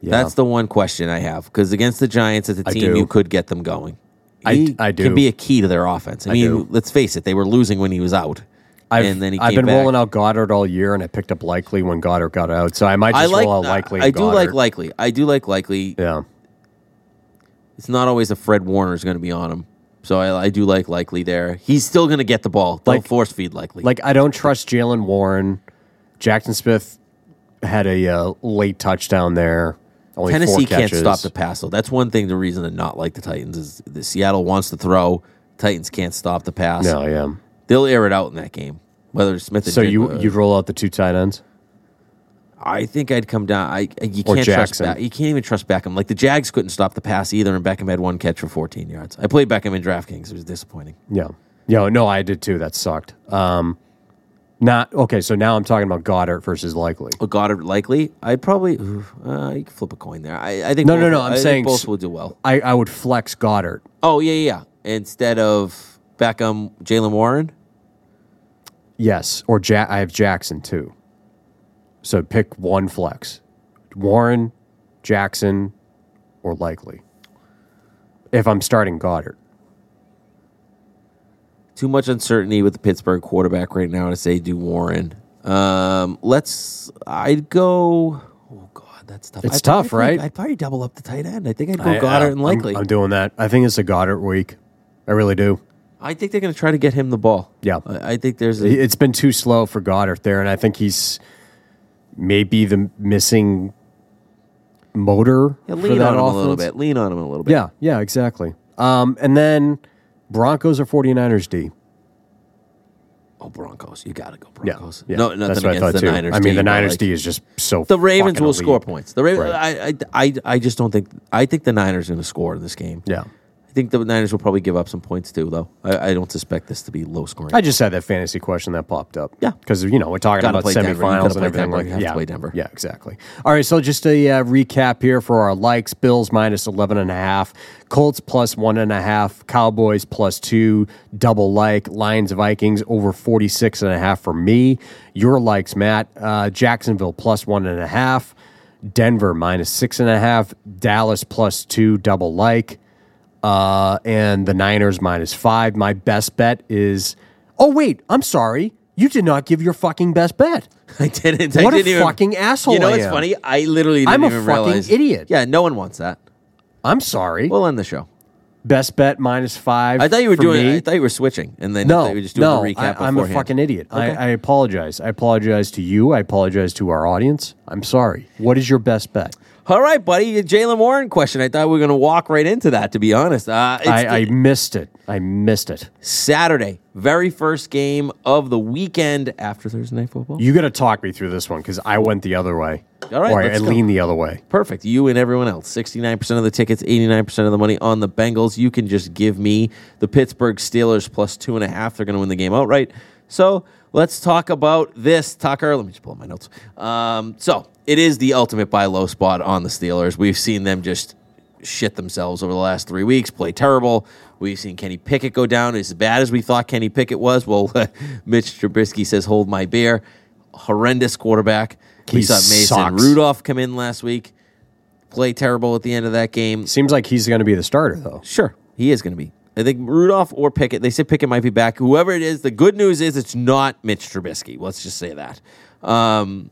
Yeah. That's the one question I have because against the Giants as a I team, you could get them going. I- He I do. Can be a key to their offense. I, I mean, do. let's face it, they were losing when he was out, I've, and then he I've been back. rolling out Goedert all year, and I picked up Likely when Goedert got out. So I might I just like. roll out Likely. I do like likely. I do like likely. Yeah, It's not always a Fred Warner is going to be on him, so I, I do like likely there. He's still going to get the ball. They'll Like- force feed likely. like I don't trust Jaylen Warren. Jaxon Smith had a uh, late touchdown there. Only Tennessee can't stop the pass though. That's one thing. The reason to not like the Titans is the Seattle wants to throw. Titans can't stop the pass. No, yeah. They'll air it out in that game. Whether Smith. and So Jig- you uh, you'd roll out the two tight ends. I think I'd come down. I you Or can't trust Jaxon. back. You can't even trust Beckham. Like the Jags couldn't stop the pass either, and Beckham had one catch for 14 yards. I played Beckham in DraftKings. It was disappointing. Yeah. Yeah. No, I did too. That sucked. Um, not okay. So now I'm talking about Goedert versus Likely. Oh, Goedert likely. I'd probably uh, you can flip a coin there. I, I think No, both, no, no, I I'm think saying both s- will do well. I, I would flex Goedert. Oh yeah, yeah. yeah. Instead of Beckham, Jaylen Warren. Yes, or ja- I have Jaxon too. So pick one flex: Warren, Jaxon, or Likely. If I'm starting Goedert, Too much uncertainty with the Pittsburgh quarterback right now to say do Warren. Um, let's. I'd go. Oh God, that's tough. It's I'd tough, probably- right? I'd probably double up the tight end. I think I'd go I- Goedert I- and I'm- likely. I'm, doing that. I think it's a Goedert week. I really do. I think they're going to try to get him the ball. Yeah. I, I think there's a, It's been too slow for Goedert there, and I think he's maybe the missing motor yeah, for lean that on him offense. a little bit. Lean on him a little bit. Yeah, yeah, exactly. Um, and then Broncos or 49ers D. Oh, Broncos. You got to go Yeah, Broncos. yeah. No, nothing That's what I against thought the too. Niners. I mean, D, the Niners like, D is just so. The Ravens will elite. score points. The Ravens. Right. I, I, I, I just don't think. I think the Niners are going to score in this game. Yeah, I think the Niners will probably give up some points too, though. I, I don't suspect this to be low scoring. I just had that fantasy question that popped up. Yeah. because you know we're talking Gotta about play Denver. You gotta semifinals and play everything Denver. like You have to yeah, play Denver. Yeah, exactly. All right, so just a uh, recap here for our likes: Bills minus eleven and a half, Colts plus one and a half, Cowboys plus two, double like, Lions Vikings over 46 and a half for me. Your likes, Matt: uh, Jacksonville plus one and a half, Denver minus six and a half, Dallas plus two, double like. Uh, and the Niners minus five. My best bet is. Oh wait, I'm sorry. You did not give your fucking best bet. I didn't. What I a didn't even, fucking asshole You know what's funny? I literally didn't I'm a even fucking realize. idiot. Yeah, no one wants that. I'm sorry. We'll end the show. best bet minus five. I thought you were for doing. me. I thought you were switching, and then I no, thought you were just doing no, the recap. I, am a beforehand. fucking idiot. I, I apologize. I apologize to you. I apologize to our audience. I'm sorry. What is your best bet? All right, buddy. Jaylen Warren question. I thought we were going to walk right into that. To be honest, uh, I, I missed it. I missed it. Saturday, very first game of the weekend after Thursday night football. You got to talk me through this one because I went the other way. All right, or I let's go. leaned the other way. Perfect. You and everyone else. 69% of the tickets, 89% of the money on the Bengals. You can just give me the Pittsburgh Steelers plus two and a half. They're going to win the game outright. So let's talk about this, Tucker. Let me just pull up my notes. Um, so it is the ultimate buy low spot on the Steelers. We've seen them just shit themselves over the last three weeks, play terrible. We've seen Kenny Pickett go down as bad as we thought Kenny Pickett was. Well, Mitch Trubisky says, hold my beer. Horrendous quarterback. we He saw Mason sucks. Rudolph come in last week, play terrible at the end of that game. Seems like he's going to be the starter though. Sure, he is going to be. I think Rudolph or Pickett. They said Pickett might be back. Whoever it is, the good news is it's not Mitch Trubisky. Let's just say that. Um,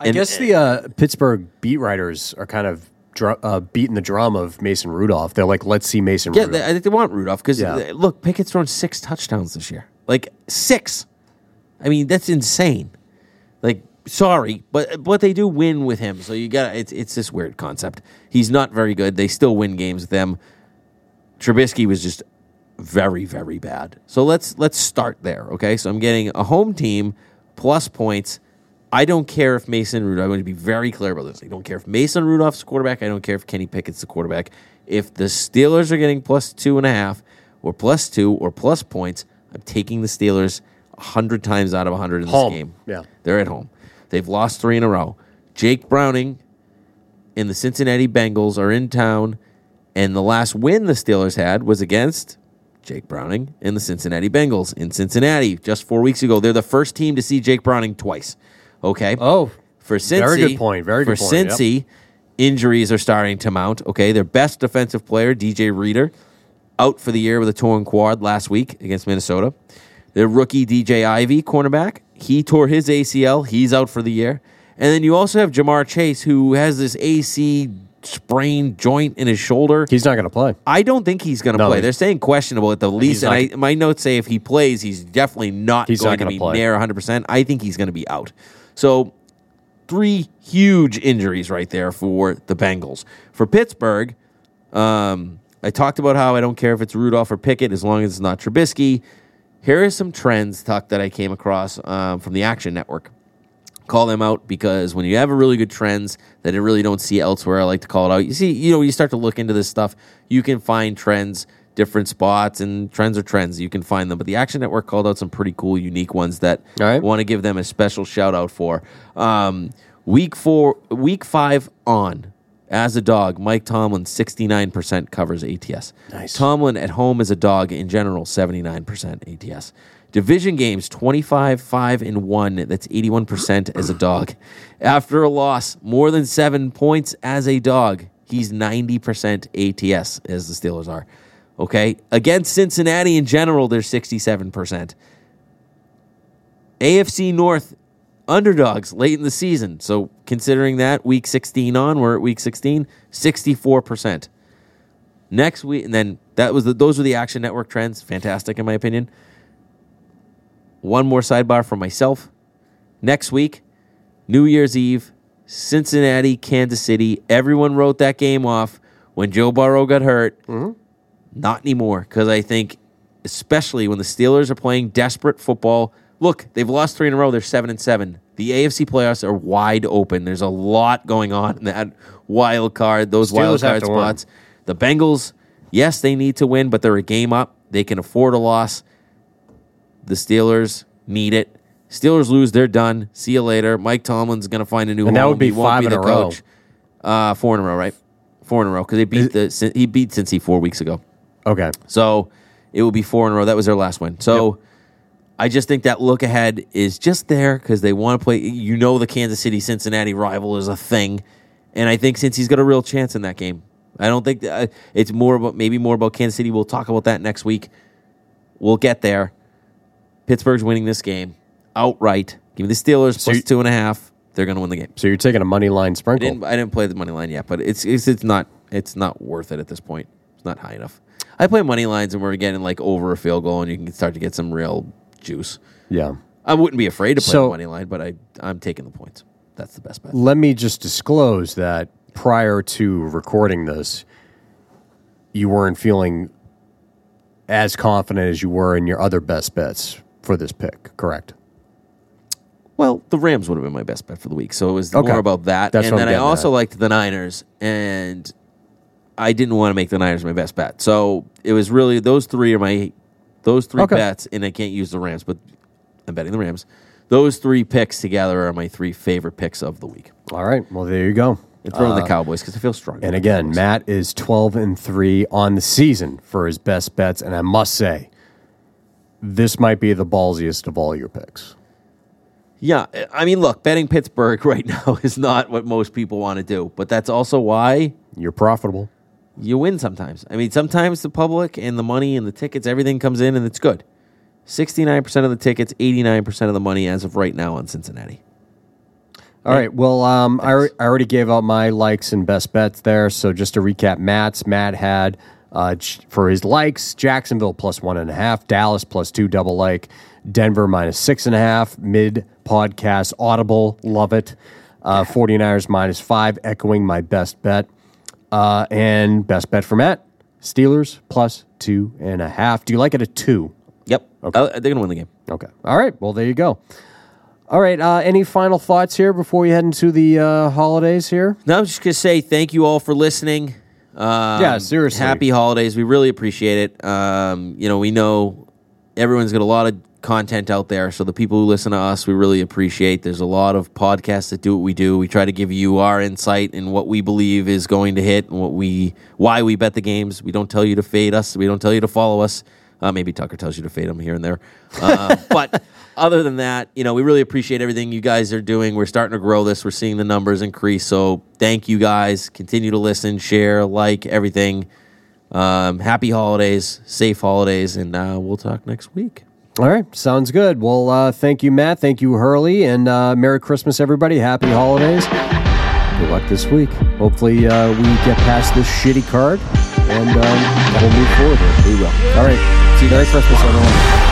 I And- guess the uh, Pittsburgh beat writers are kind of dr- uh, beating the drum of Mason Rudolph. They're like, let's see Mason yeah, Rudolph. they, I think they want Rudolph because Yeah. look, Pickett's thrown six touchdowns this year. Like six. I mean, that's insane. Like, sorry, but but they do win with him. So you got it's it's this weird concept. He's not very good. They still win games with them. Trubisky was just very very bad. So let's let's start there. Okay, so I'm getting a home team plus points I don't care if Mason Rudolph. I want to be very clear about this. I don't care if Mason Rudolph's the quarterback. I don't care if Kenny Pickett's the quarterback. If the Steelers are getting plus two and a half, or plus two, or plus points, I'm taking the Steelers hundred times out of hundred in this Home. game. Yeah. they're at home. They've lost three in a row. Jake Browning and the Cincinnati Bengals are in town, and the last win the Steelers had was against Jake Browning and the Cincinnati Bengals in Cincinnati just four weeks ago. They're the first team to see Jake Browning twice. Okay. Oh, for Cincy, very good point, very good for point, yep. Cincy, injuries are starting to mount. Okay, their best defensive player, DJ Reader, out for the year with a torn quad last week against Minnesota. Their rookie DJ Ivey, cornerback, he tore his ACL. He's out for the year. And then you also have Ja'Marr Chase, who has this AC sprained joint in his shoulder. he's not going to play. I don't think he's going to No, play. They're saying questionable at the least, not- and I, my notes say if he plays, he's definitely not He's going not to be play. near 100. percent I think he's going to be out. So three huge injuries right there for the Bengals. For Pittsburgh, um, I talked about how I don't care if it's Rudolph or Pickett as long as it's not Trubisky. Here are some trends, Tuck, that I came across um, from the Action Network. Call them out because when you have a really good trends that I really don't see elsewhere, I like to call it out. You see, you know, you start to look into this stuff, you can find trends, different spots, and trends are trends. You can find them. But the Action Network called out some pretty cool, unique ones that All right. want to give them a special shout out for. Um, week four, week five on as a dog, Mike Tomlin sixty nine percent covers ATS. Nice. Tomlin at home as a dog in general seventy nine percent ATS. Division games 25 5 and 1 that's 81% as a dog. After a loss more than 7 points as a dog, he's 90% ATS as the Steelers are. Okay? Against Cincinnati in general they're 67%. AFC North underdogs late in the season. So considering that week 16 on, we're at week 16, 64%. Next week, and then that was the, those were the Action Network trends. Fantastic in my opinion. One more sidebar for myself. Next week, New Year's Eve, Cincinnati, Kansas City. Everyone wrote that game off when Joe Burrow got hurt. Mm-hmm. Not anymore, because I think, especially when the Steelers are playing desperate football. Look, they've lost three in a row. They're seven and seven. The AFC playoffs are wide open. There's a lot going on in that wild card. Those wild Steelers have card to win. spots. The Bengals, yes, they need to win, but they're a game up. They can afford a loss. The Steelers need it. Steelers lose, they're done. See you later. Mike Tomlin's going to find a new And that would be He five be in a row. Uh, four in a row, right? Four in a row because they beat the he beat Cincy four weeks ago. Okay. So it will be four in a row. That was their last win. So I just think that look ahead is just there because they want to play. You know, the Kansas City Cincinnati rival is a thing, and I think since he's got a real chance in that game, I don't think that, uh, it's more about maybe more about Kansas City. We'll talk about that next week. We'll get there. Pittsburgh's winning this game outright. Give me the Steelers So plus you- two and a half. They're going to win the game. So you're taking a money line I sprinkle. didn't. I didn't play the money line yet, but it's it's it's not it's not worth it at this point. It's not high enough. I play money lines and we're getting like over a field goal, and you can start to get some real juice. Yeah. I wouldn't be afraid to play So- the money line, but I I'm taking the points. That's the best bet. Let me just disclose that prior to recording this, you weren't feeling as confident as you were in your other best bets for this pick, correct? Well, the Rams would have been my best bet for the week, so it was Okay. more about that. That's and then I also at. liked the Niners, and I didn't want to make the Niners my best bet. So it was really those three are my those three Okay. bets, and I can't use the Rams, but I'm betting the Rams. Those three picks together are my three favorite picks of the week. All right. Well, there you go. And throw in the Cowboys because I feel strong. Uh, And again, Matt is 12 and 3 on the season for his best bets. And I must say, this might be the ballsiest of all your picks. Yeah, I mean, look, betting Pittsburgh right now is not what most people want to do, but that's also why You're profitable. you win sometimes. I mean, sometimes the public and the money and the tickets, everything comes in and it's good. 69% of the tickets, 89% of the money as of right now on Cincinnati. All right. Well, um, I, I already gave out my likes and best bets there. So just to recap, Matt's Matt had uh, for his likes Jacksonville plus one and a half, Dallas plus two double like, Denver minus six and a half, mid podcast audible, love it. Uh, 49ers minus five, echoing my best bet. Uh, and best bet for Matt, Steelers plus two and a half. Do you like it at two? Yep. Uh, they're going to win the game. Okay. All right. Well, there you go. All right. Uh, any final thoughts here before we head into the uh, holidays here? No, I'm just gonna say thank you all for listening. Um, Yeah, seriously. Happy holidays. We really appreciate it. Um, you know, we know everyone's got a lot of content out there, so the people who listen to us, we really appreciate. There's a lot of podcasts that do what we do. We try to give you our insight and what we believe is going to hit and what we why we bet the games. We don't tell you to fade us. We don't tell you to follow us. Uh, maybe Tucker tells you to fade them here and there, uh, but other than that, you know, we really appreciate everything you guys are doing. We're starting to grow this. We're seeing the numbers increase. So thank you guys. Continue to listen, share, like everything. Um, happy holidays, safe holidays, and uh, we'll talk next week. All right. Sounds good. Well, uh, thank you, Matt. Thank you, Hurley. And uh, Merry Christmas, everybody. Happy holidays. Good luck this week. Hopefully, uh, we get past this shitty card and um, we'll move forward. We will. All right. See you Merry guys. Christmas, everyone.